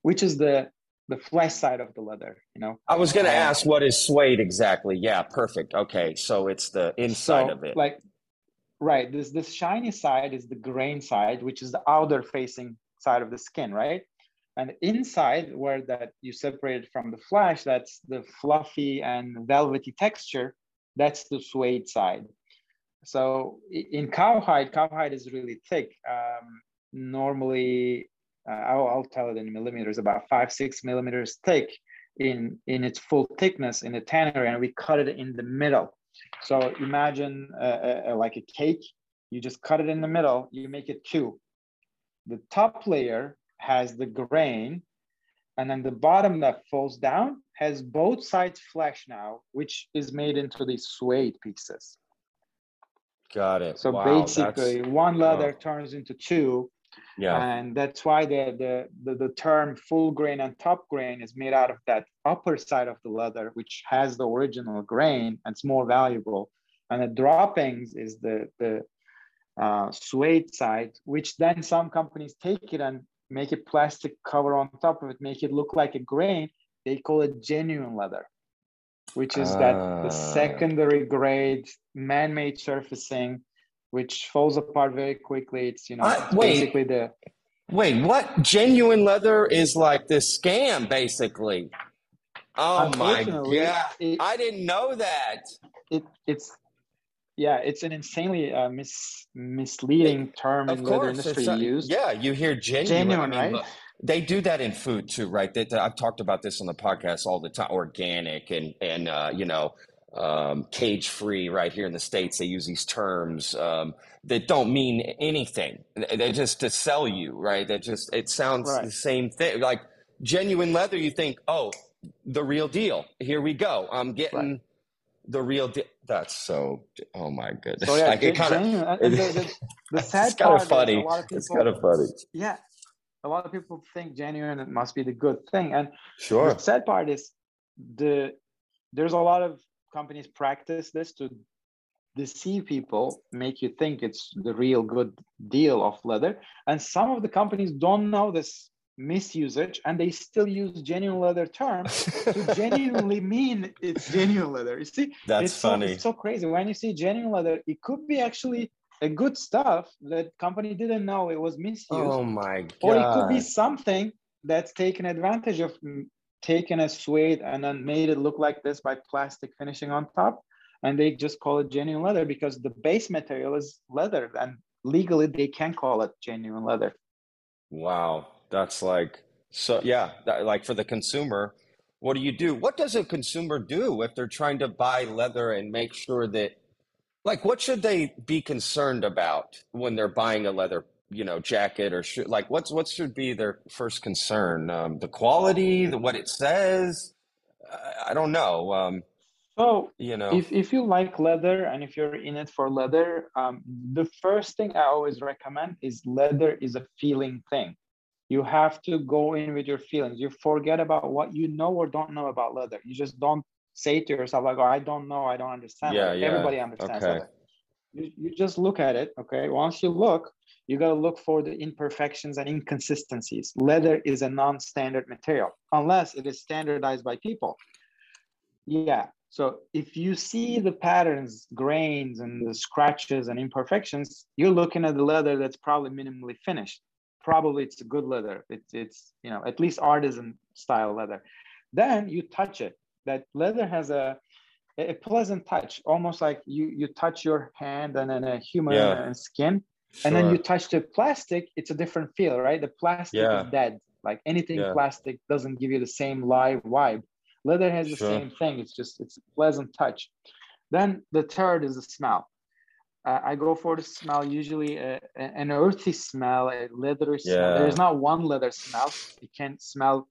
which is the the flesh side of the leather, you know. I was going to ask what is suede exactly. Yeah, perfect. Okay, so it's the inside so, of it. Like right, this this shiny side is the grain side, which is the outer facing side of the skin, right? And inside, where that you separate from the flesh, that's the fluffy and velvety texture. That's the suede side. So in cowhide, cowhide is really thick. Um, normally, uh, I'll, I'll, tell it in millimeters, about five, six millimeters thick in, in its full thickness in the tannery, and we cut it in the middle. So imagine uh, uh, like a cake, you just cut it in the middle, you make it two. The top layer has the grain, and then the bottom that falls down has both sides flesh now, which is made into these suede pieces. Got it. So wow, basically, one leather wow. turns into two. Yeah. And that's why the, the, the, the term full grain and top grain is made out of that upper side of the leather, which has the original grain and it's more valuable. And the droppings is the, the uh, suede side, which then some companies take it and make a plastic cover on top of it, make it look like a grain. They call it genuine leather, which is uh, that the ah. secondary grade man-made surfacing, which falls apart very quickly. It's you know uh, it's wait, basically the wait. What genuine leather is like this scam basically? Oh my god! It, I didn't know that. It it's yeah, it's an insanely uh, mis- misleading term of in course, leather industry a, used. Yeah, you hear genuine, genuine I mean, right? They do that in food too, right? They, I've talked about this on the podcast all the time. Organic and and uh, you know um, cage free right here in the states. They use these terms um, that don't mean anything. They're just to sell you, right? That just it sounds right. the same thing. Like genuine leather, you think, oh, the real deal. Here we go. I'm getting. Right the real deal. That's so. Oh my goodness! So yeah, like it kind of. The, the, the sad part funny. People, it's kind of funny. Yeah, a lot of people think genuine it must be the good thing and Sure. the sad part is the there's a lot of companies practice this to deceive people make you think it's the real good deal of leather and some of the companies don't know this misusage and they still use genuine leather terms to genuinely mean it's genuine leather you see That's it's so, funny. it's so crazy when you see genuine leather it could be actually a good stuff that company didn't know it was misused Oh my god. or it could be something that's taken advantage of mm, taken a suede and then made it look like this by plastic finishing on top and they just call it genuine leather because the base material is leather and legally they can call it genuine leather Wow. That's like, so yeah, that, like for the consumer, what do you do? What does a consumer do if they're trying to buy leather and make sure that, like, what should they be concerned about when they're buying a leather, you know, jacket or like, what's, what should be their first concern? Um, the quality, the, what it says? I, I don't know. Um, so you know, if, if you like leather and if you're in it for leather um, the first thing i always recommend is leather is a feeling thing you have to go in with your feelings. You forget about what you know or don't know about leather. You just don't say to yourself like oh i don't know. I don't understand. Yeah, leather." yeah. everybody understands. Okay. leather you, you just look at it okay? Once you look you got to look for the imperfections and inconsistencies. Leather is a non-standard material unless it is standardized by people. Yeah so if you see the patterns grains and the scratches and imperfections you're looking at the leather that's probably minimally finished probably it's a good leather. It's it's you know at least artisan style leather. Then you touch it. That leather has a a pleasant touch almost like you you touch your hand and then a human Yeah. skin. And then you touch the plastic it's a different feel right? The plastic Yeah. is dead. Like anything Yeah. plastic doesn't give you the same live vibe. Leather has the Sure. same thing. It's just it's a pleasant touch. Then the third is the smell uh, i go for the smell usually uh, an earthy smell a leathery smell. Yeah. there's not one leather smell. You can smell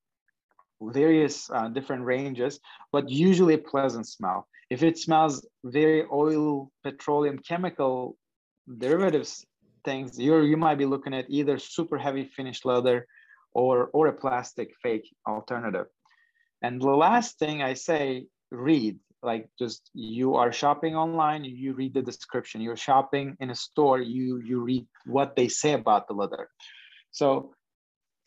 various uh, different ranges but usually a pleasant smell. If it smells very oil petroleum chemical derivatives things you're you might be looking at either super heavy finished leather or or a plastic fake alternative. And the last thing i say read like just you are shopping online you read the description. You're shopping in a store you you read what they say about the leather so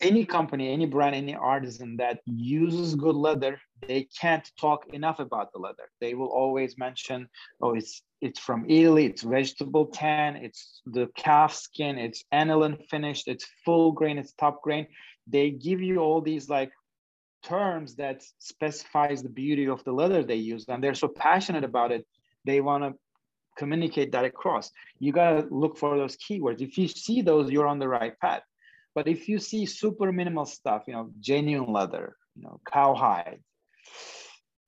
any company any brand any artisan that uses good leather they can't talk enough about the leather. They will always mention oh it's it's from italy it's vegetable tan it's the calf skin it's aniline finished it's full grain it's top grain. They give you all these like terms that specifies the beauty of the leather they use and they're so passionate about it they want to communicate that across. You got to look for those keywords. If you see those you're on the right path. But if you see super minimal stuff you know genuine leather you know cowhide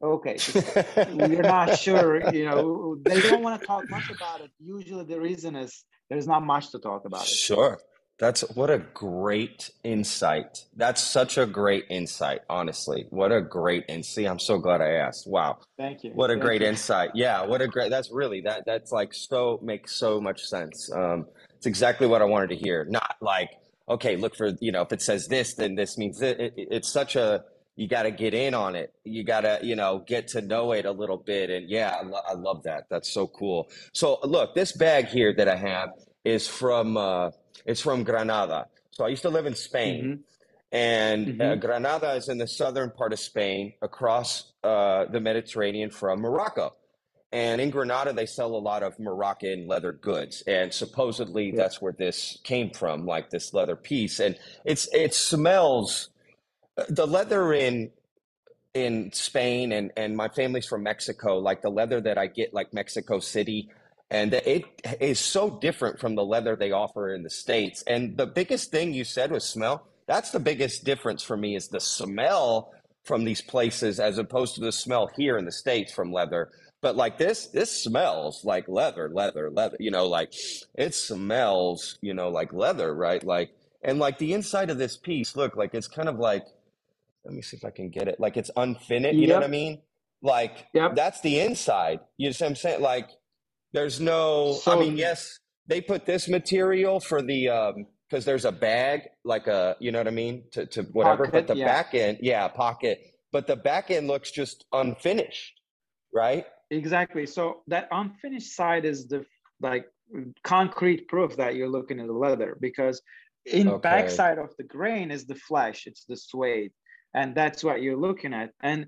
okay you're not sure you know they don't want to talk much about it. Usually the reason is there's not much to talk about it. Sure. That's what a great insight. That's such a great insight, honestly. What a great insight. I'm so glad I asked. Wow. thank you What a Thank great you. insight. Yeah, what a great that's really that that's like so makes so much sense. Um it's exactly what I wanted to hear. Not like, okay, look for, you know, if it says this, then this means it, it, it's such a you got to get in on it. You got to, you know, get to know it a little bit. And yeah, I, lo- I love that. That's so cool. So look, this bag here that I have is from uh it's from Granada. So I used to live in Spain. Mhm. And uh, Mhm. Granada is in the southern part of Spain, across uh, the Mediterranean from Morocco. And in Granada, they sell a lot of Moroccan leather goods, and supposedly Yeah. that's where this came from, like this leather piece. And it's it smells the leather in in Spain, and and my family's from Mexico. Like the leather that I get, like Mexico City, and it is so different from the leather they offer in the States. And the biggest thing you said was smell. That's the biggest difference for me is the smell from these places as opposed to the smell here in the States from leather. But like this, this smells like leather, leather, leather, you know, like it smells, you know, like leather, right? Like, and like the inside of this piece, look, like it's kind of like, let me see if I can get it. Like it's unfinished, you know what I mean? Like Yep. that's the inside. You know what I'm saying? Like there's no, I mean, yes, they put this material for the, um, because there's a bag, like a, you know what I mean, to, to whatever. Pocket, but the yeah. back end, yeah, pocket. But the back end looks just unfinished, right? Exactly. So that unfinished side is the like concrete proof that you're looking at the leather because in Okay. backside of the grain is the flesh, it's the suede, and that's what you're looking at. And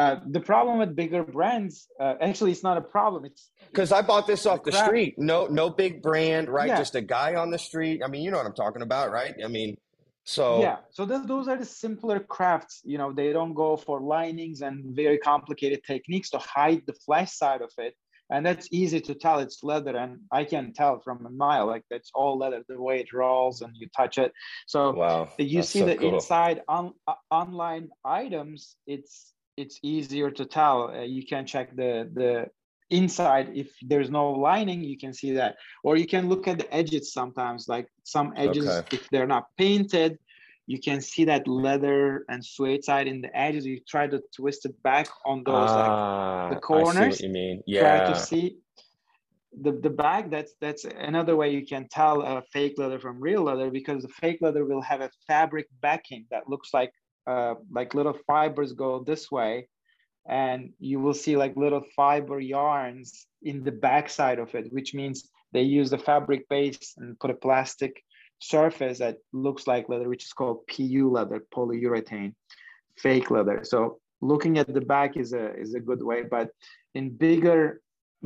uh, the problem with bigger brands, uh, actually, it's not a problem. It's Because I bought this off the crap. street. No, no big brand, right? Yeah. Just a guy on the street. I mean, you know what I'm talking about, right? I mean, so yeah. So th- those are the simpler crafts. You know, they don't go for linings and very complicated techniques to hide the flesh side of it. And that's easy to tell it's leather, and I can tell from a mile. Like that's all leather, the way it rolls and you touch it. So wow. you see so the cool. inside on uh, online items it's it's easier to tell uh, you can check the the inside if there's no lining you can see that or you can look at the edges sometimes like some edges Okay. if they're not painted you can see that leather and suede side in the edges you try to twist it back on those like Ah, the corners, what you mean. try Yeah. to see the the bag that's that's another way you can tell a fake leather from real leather because the fake leather will have a fabric backing that looks like uh like little fibers go this way and you will see like little fiber yarns in the backside of it which means they use the fabric base and put a plastic surface that looks like leather which is called pu leather polyurethane fake leather. So looking at the back is a is a good way but in bigger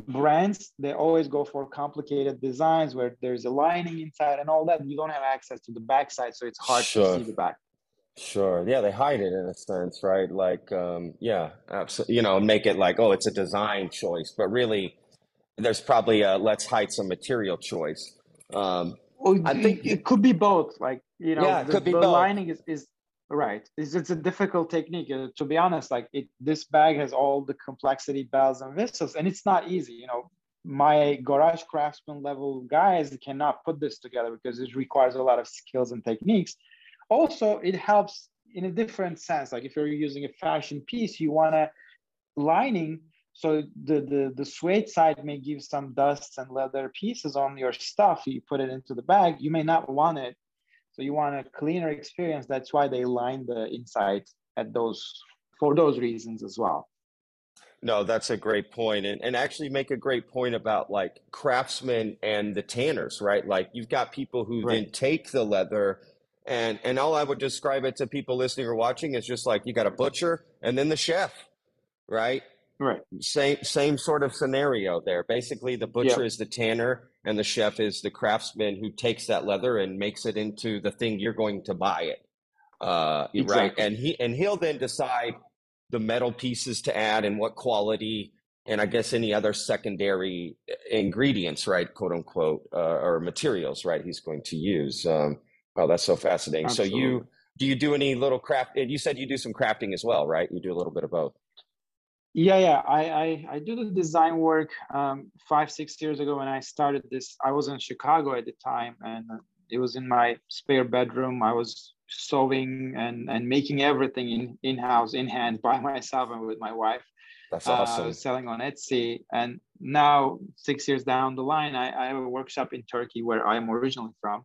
brands they always go for complicated designs where there's a lining inside and all that. You don't have access to the backside so it's hard Sure. to see the back Sure. Yeah, they hide it in a sense, right? Like, um, yeah, absolutely. You know, make it like, oh, it's a design choice, but really, there's probably a let's hide some material choice. Um, Well, I think- it could be both. Like you know, Yeah, it the, could be the both. lining is is right. It's, it's a difficult technique. Uh, to be honest, like it, this bag has all the complexity, bells and whistles, and it's not easy. You know, my garage craftsman level guys cannot put this together because it requires a lot of skills and techniques. Also, it helps in a different sense. Like if you're using a fashion piece, you want a lining so the, the the suede side may give some dust and leather pieces on your stuff. You put it into the bag. You may not want it. So you want a cleaner experience. That's why they line the inside at those for those reasons as well. No, that's a great point, and and actually make a great point about like craftsmen and the tanners, right? Like you've got people who then take the leather, and and all I would describe it to people listening or watching is just like you got a butcher and then the chef, right? right Same same sort of scenario there. Basically, the butcher Yeah. is the tanner, and the chef is the craftsman who takes that leather and makes it into the thing you're going to buy it. Uh, right, and he and he'll then decide the metal pieces to add and what quality, and I guess any other secondary ingredients, right, quote unquote, uh, or materials, right, he's going to use. Um, oh, that's so fascinating. So you do you do any little craft? and You said you do some crafting as well, right? You do a little bit of both. yeah yeah i i, I do the design work um, five six years ago when i started this i was in chicago at the time and it was in my spare bedroom i was sewing and and making everything in in-house in hand by myself and with my wife That's uh, awesome. selling on Etsy. And now, six years down the line, I, I have a workshop in Turkey where I'm originally from.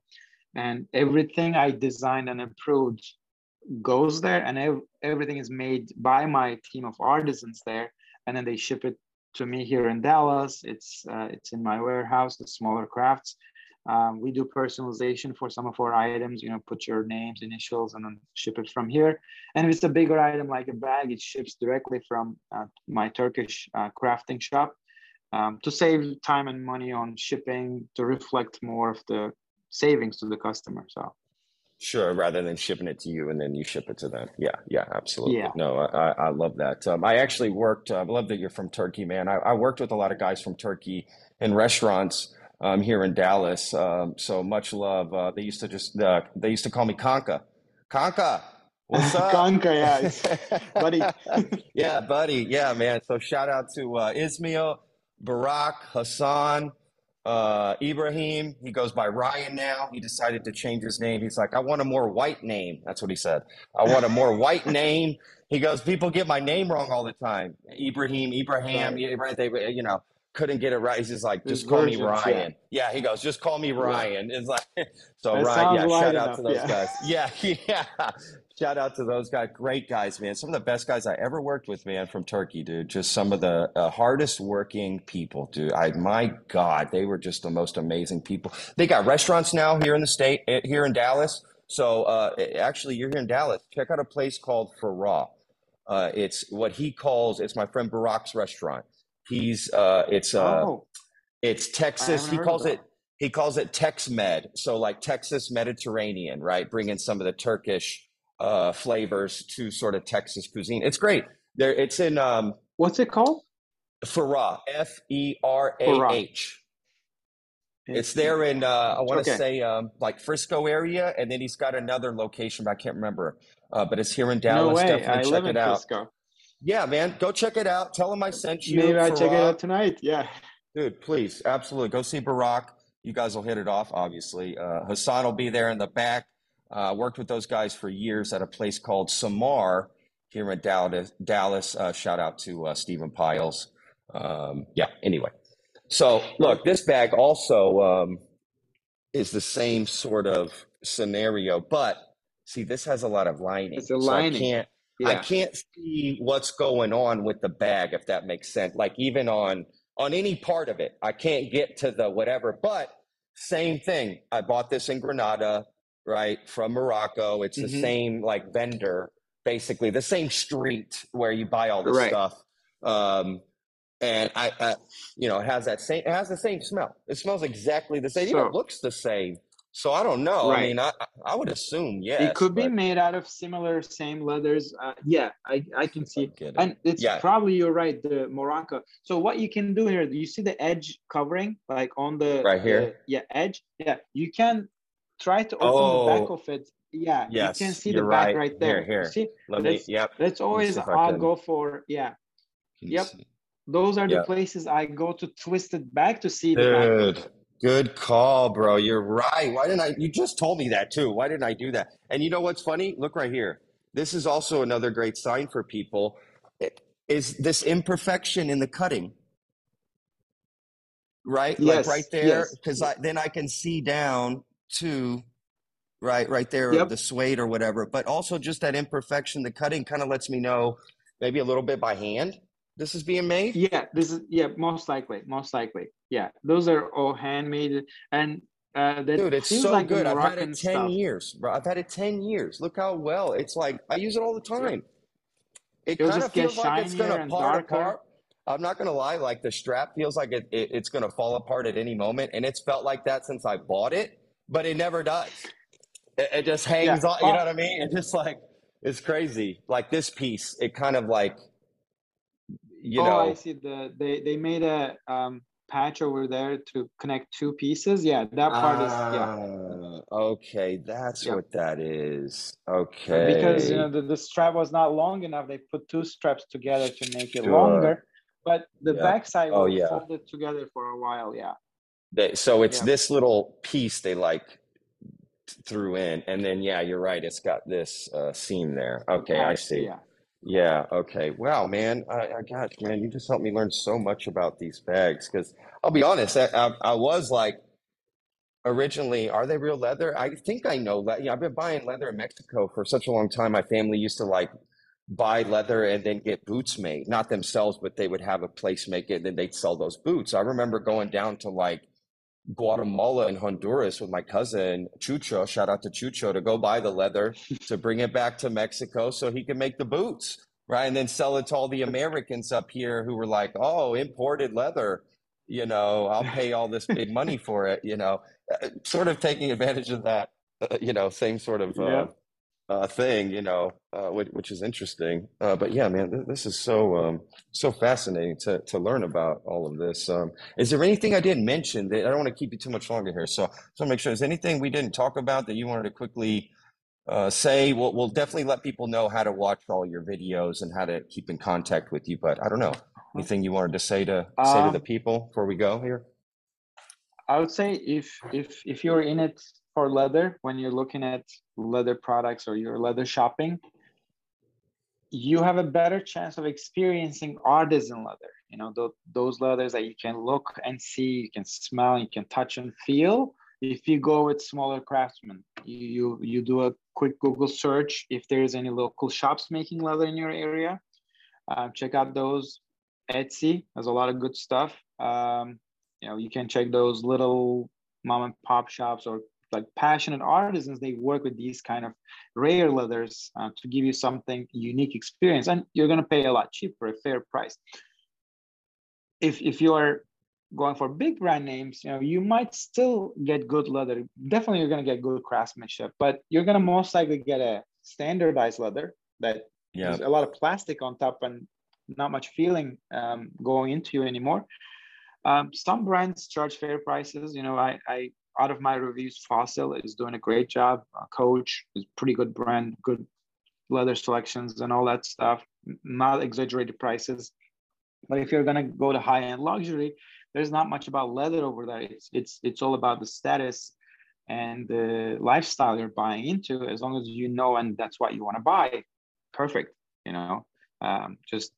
And everything I designed and approved goes there, and ev- everything is made by my team of artisans there. And then they ship it to me here in Dallas. It's uh, it's in my warehouse, the smaller crafts. Um, we do personalization for some of our items, you know, put your names, initials, and then ship it from here. And if it's a bigger item like a bag, it ships directly from uh, my Turkish uh, crafting shop um, to save time and money on shipping to reflect more of the savings to the customer. So Sure, rather than shipping it to you and then you ship it to them. Yeah, yeah, absolutely. Yeah. No, I, I love that. Um, I actually worked, uh, I love that you're from Turkey, man. I, I worked with a lot of guys from Turkey in restaurants um, here in Dallas. Um, so much love. Uh, they used to just, uh, they used to call me Kanka. Kanka, what's up? Kanka, yeah, buddy. yeah, buddy. Yeah, man. So shout out to uh, Ismail, Barack, Hassan, uh, Ibrahim. He goes by Ryan now. He decided to change his name. He's like, I want a more white name. That's what he said. I want a more white name. He goes, people get my name wrong all the time. Ibrahim, Ibrahim, Right. They, you know, couldn't get it right. He's just like, just call me Ryan. Yeah. he goes, just call me Ryan. It's like, so That Ryan, yeah, shout out enough, to those yeah. guys. Yeah, yeah. Shout out to those guys. Great guys, man. Some of the best guys I ever worked with, man, from Turkey, dude. Just some of the uh, hardest working people, dude. I, my God, they were just the most amazing people. They got restaurants now here in the state, eh, here in Dallas. So, uh, eh, actually, you're here in Dallas. Check out a place called Ferah. Uh, it's what he calls. It's my friend Barack's restaurant. He's. Uh, it's. Uh, oh, it's Texas. He calls it. He calls it Tex Med. So like Texas Mediterranean, right? Bringing some of the Turkish uh, flavors to sort of Texas cuisine. It's great. There, it's in um, what's it called? Ferah. F E R A H. It's there in uh, I want to Okay. say um, like Frisco area, and then he's got another location, but I can't remember. Uh, but it's here in Dallas. No way. Definitely I check live it in out. Frisco. Yeah, man, go check it out. Tell him I sent you. Maybe I check it out tonight. Yeah. Dude, please, absolutely. Go see Barack. You guys will hit it off, obviously. Uh, Hassan will be there in the back. Uh, worked with those guys for years at a place called Samar here in Dallas. Dallas. Uh, shout out to uh, Stephan Pyles. Um, yeah, anyway. So, look, this bag also um, is the same sort of scenario, but see, this has a lot of lining. It's a So I lining. can't I can't see what's going on with the bag, if that makes sense. Like even on on any part of it, I can't get to the whatever. But same thing. I bought this in Granada, right, from Morocco. It's the Mhm. same like vendor, basically the same street where you buy all this Right. stuff. Um, and I, I, you know, it has that same. It has the same smell. It smells exactly the same. Even So- it looks the same. So I don't know. I mean, I I would assume yeah. it could be made out of similar same leathers. Uh, yeah, I, I can see. it. And it's Yeah. probably you're right, the Morocco. So what you can do here, you see the edge covering, like on the Right here? the- yeah, edge. Yeah, you can try to open the back Oh. of it. Yeah, Yes, you can see the back right. right there. here. See, Let me. let's Yep. let's always I'll uh, go for yeah. Yep. see? Those are the places I go to twist it back to see the back. Dude, good call, bro. You're right. Why didn't I? You just told me that too. Why didn't I do that? And you know what's funny? Look right here. This is also another great sign for people. It- Is this imperfection in the cutting? Right, like right there, yes. because I then I can see down to right, right there, Yep. the suede or whatever. But also just that imperfection, the cutting kind of lets me know maybe a little bit by hand this is being made. Yeah, this is yeah, most likely, most likely. Yeah, those are all handmade, and uh, that Dude, it's seems so like good. I've had it 10 stuff. years, bro. I've had it 10 years. Look how well it's like I use it all the time. It kind of feels like it's gonna part darker. apart. I'm not gonna lie, like the strap feels like it, it it's gonna fall apart at any moment, and it's felt like that since I bought it, but it never does. It, it just hangs Yeah. on, you know what I mean? It just like it's crazy. Like this piece, it kind of like you oh, know I see. The they they made a um, patch over there to connect two pieces. Yeah, that part is yeah. Ah, okay, that's Yeah. what that is. Okay. Because you know the, the strap was not long enough, they put two straps together to make it Sure. longer. But the Yeah. backside Oh, will yeah. fold it together for a while. Yeah. They, so it's Yeah. this little piece they like threw in, and then yeah, you're right. It's got this uh, seam there. Okay, I see. Yeah. Yeah. Okay. Wow, man. I, I got man. You just helped me learn so much about these bags. Because I'll be honest, I, I, I was like, originally, are they real leather? I think I know. Le- yeah, I've been buying leather in Mexico for such a long time. My family used to like buy leather and then get boots made, not themselves, but they would have a place make it, and then they'd sell those boots. I remember going down to like Guatemala and Honduras with my cousin Chucho. Shout out to Chucho to go buy the leather to bring it back to Mexico so he can make the boots, right? And then sell it to all the Americans up here who were like, "Oh, imported leather, you know, I'll pay all this big money for it," you know, Uh, sort of taking advantage of that, uh, you know, same sort of uh, Yeah. Uh, thing, you know, uh, which, which is interesting. Uh, but yeah, man, th- this is so um, so fascinating to to learn about all of this. Um, is there anything I didn't mention that I don't want to keep you too much longer here? So, so make sure. Is anything we didn't talk about that you wanted to quickly uh, say? We'll we'll definitely let people know how to watch all your videos and how to keep in contact with you. But I don't know anything you wanted to say to say to the Um, people before we go here. I would say if if if you're in it for leather, when you're looking at leather products or you're leather shopping, you have a better chance of experiencing artisan leather. You know, th- those leathers that you can look and see, you can smell, you can touch and feel. If you go with smaller craftsmen, you you, do a quick Google search if there's any local shops making leather in your area. Uh, check out those. Etsy has a lot of good stuff. Um, you know, you can check those little mom and pop shops or like passionate artisans they work with these kind of rare leathers uh, to give you something unique experience and you're going to pay a lot cheaper a fair price. If if you are going for big brand names you know you might still get good leather. Definitely you're going to get good craftsmanship but you're going to most likely get a standardized leather that yeah. a lot of plastic on top and not much feeling um, going into you anymore. Um, some brands charge fair prices you know i i out of my reviews, Fossil is doing a great job. Coach is pretty good brand, good leather selections and all that stuff. Not exaggerated prices. But if you're gonna go to high end luxury, there's not much about leather over there. It's it's it's all about the status and the lifestyle you're buying into. As long as you know and that's what you want to buy, perfect. You know, um, just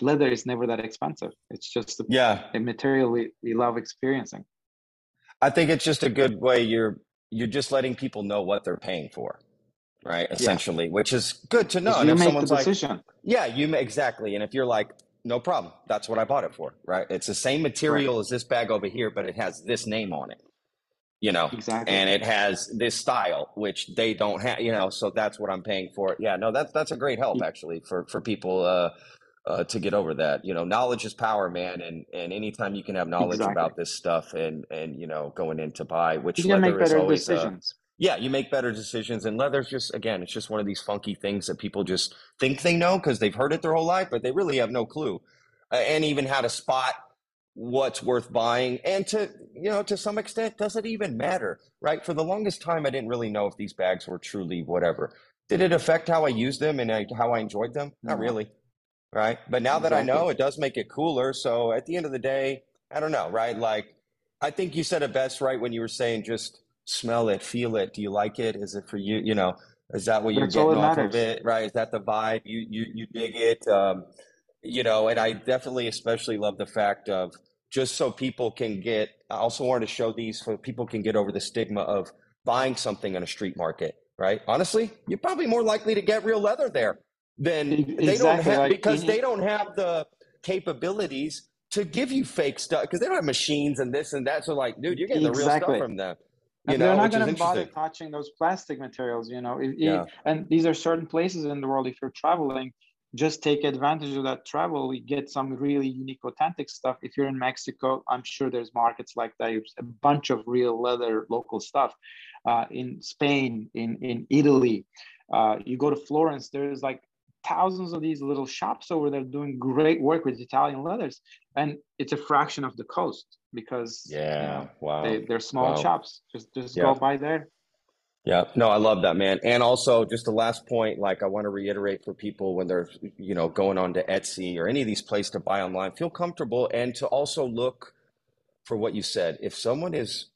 leather is never that expensive. It's just a, yeah a material we, we love experiencing. I think it's just a good way you're you're just letting people know what they're paying for, right? Essentially, yeah. which is good to know. And if someone's like, yeah, you may, exactly. And if you're like, no problem, that's what I bought it for, right? It's the same material right. as this bag over here, but it has this name on it, you know, exactly, and it has this style, which they don't have, you know. So that's what I'm paying for. Yeah, no, that's that's a great help actually for for people. Uh, uh, to get over that. You know, knowledge is power, man. And and anytime you can have knowledge exactly. about this stuff and and you know going in to buy, which you leather make better is always, decisions. Uh, yeah, you make better decisions. And leather's just again, it's just one of these funky things that people just think they know because they've heard it their whole life, but they really have no clue, uh, and even how to spot what's worth buying and to you know to some extent does it even matter right for the longest time i didn't really know if these bags were truly whatever did it affect how i used them and I, how i enjoyed them not really right? But now exactly. that I know, it does make it cooler. So at the end of the day, I don't know, right? Like, I think you said it best, right? When you were saying just smell it, feel it. Do you like it? Is it for you? You know, is that what you're That's getting off of it? Right? Is that the vibe? You you you dig it? Um, you know, and I definitely, especially love the fact of just so people can get. I also wanted to show these so people can get over the stigma of buying something in a street market. Right? Honestly, you're probably more likely to get real leather there then exactly. they don't have like, because they don't have the capabilities to give you fake stuff because they don't have machines and this and that. So like, dude, you're getting exactly. the real stuff from them. You and know, they're not going to bother touching those plastic materials, you know. It, yeah. It, and these are certain places in the world. If you're traveling, just take advantage of that travel. You get some really unique, authentic stuff. If you're in Mexico, I'm sure there's markets like that. A bunch of real leather, local stuff. Uh, in Spain, in in Italy, uh, you go to Florence. There's like thousands of these little shops over there doing great work with Italian leathers, and it's a fraction of the cost because yeah, you know, wow, they, are small wow. shops. Just just yeah. go by there. Yeah, no, I love that, man. And also, just the last point, like I want to reiterate for people when they're, you know, going on to Etsy or any of these places to buy online, feel comfortable and to also look for what you said. If someone is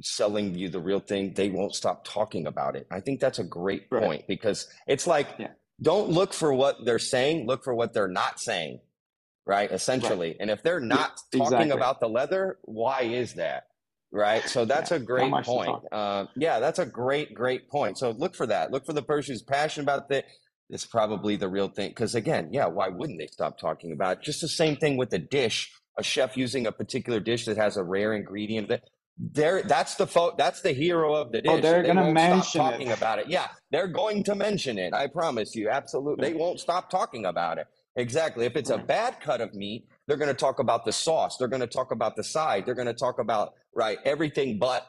selling you the real thing, they won't stop talking about it. I think that's a great right. point because it's like yeah don't look for what they're saying, look for what they're not saying, right? Essentially. Right. And if they're not yeah, talking exactly. about the leather, why is that? Right. So that's yeah, a great point. Uh, yeah, that's a great, great point. So look for that. Look for the person who's passionate about it. It's probably the real thing. Because again, yeah, why wouldn't they stop talking about it? Just the same thing with the dish. A chef using a particular dish that has a rare ingredient that they're that's the fo- that's the hero of the oh, dish. Oh, they're they gonna mention talking it. about it. Yeah, they're going to mention it. I promise you, absolutely. They won't stop talking about it. Exactly. If it's a bad cut of meat, they're going to talk about the sauce. They're going to talk about the side. They're going to talk about right everything but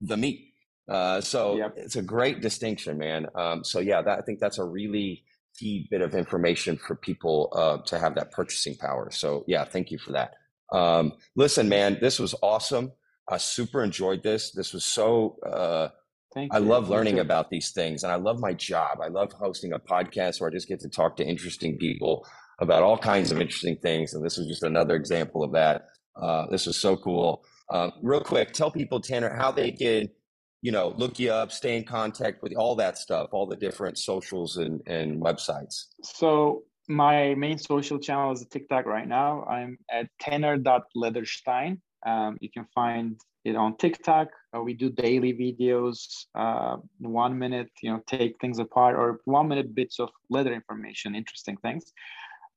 the meat. Uh, so yep. it's a great distinction, man. Um, so yeah, that, I think that's a really key bit of information for people uh, to have that purchasing power. So yeah, thank you for that. Um, listen, man, this was awesome. I super enjoyed this. This was so. Uh, Thank I love learning about these things, and I love my job. I love hosting a podcast where I just get to talk to interesting people about all kinds of interesting things. And this was just another example of that. Uh, this was so cool. Uh, real quick, tell people Tanner how they can, you know, look you up, stay in contact with all that stuff, all the different socials and, and websites. So my main social channel is TikTok right now. I'm at tanner.leatherstein. Um, you can find it on TikTok. Uh, we do daily videos, uh, one minute, you know, take things apart or one minute bits of leather information, interesting things.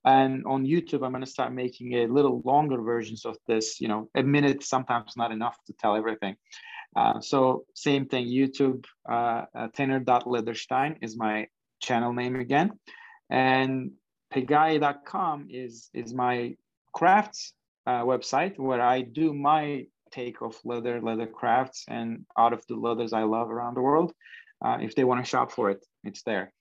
And on YouTube, I'm going to start making a little longer versions of this. You know, a minute sometimes not enough to tell everything. Uh, so same thing, YouTube, uh, uh, tanner.leatherstein is my channel name again. And pegai.com is, is my crafts uh, website where I do my take of leather, leather crafts, and out of the leathers I love around the world. Uh, if they want to shop for it, it's there.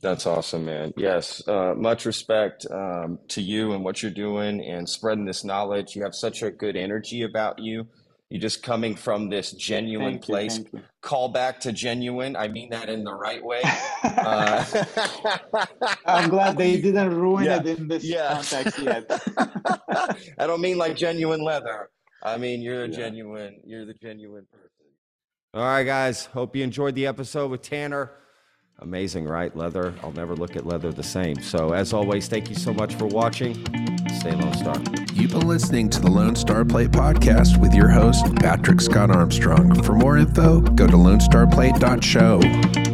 That's awesome, man. Yes, uh, much respect um, to you and what you're doing and spreading this knowledge. You have such a good energy about you. You're just coming from this genuine Thank place. thank you. Call back to genuine. I mean that in the right way. Uh, I'm glad they didn't ruin Yeah, it in this yeah. context yet. I don't mean like genuine leather. I mean you're a Yeah. genuine. You're the genuine person. All right, guys. Hope you enjoyed the episode with Tanner. Amazing, right? Leather. I'll never look at leather the same. So, as always, thank you so much for watching. Stay Lone Star. You've been listening to the Lone Star Plate podcast with your host, Patrick Scott Armstrong. For more info, go to lonestarplate.show.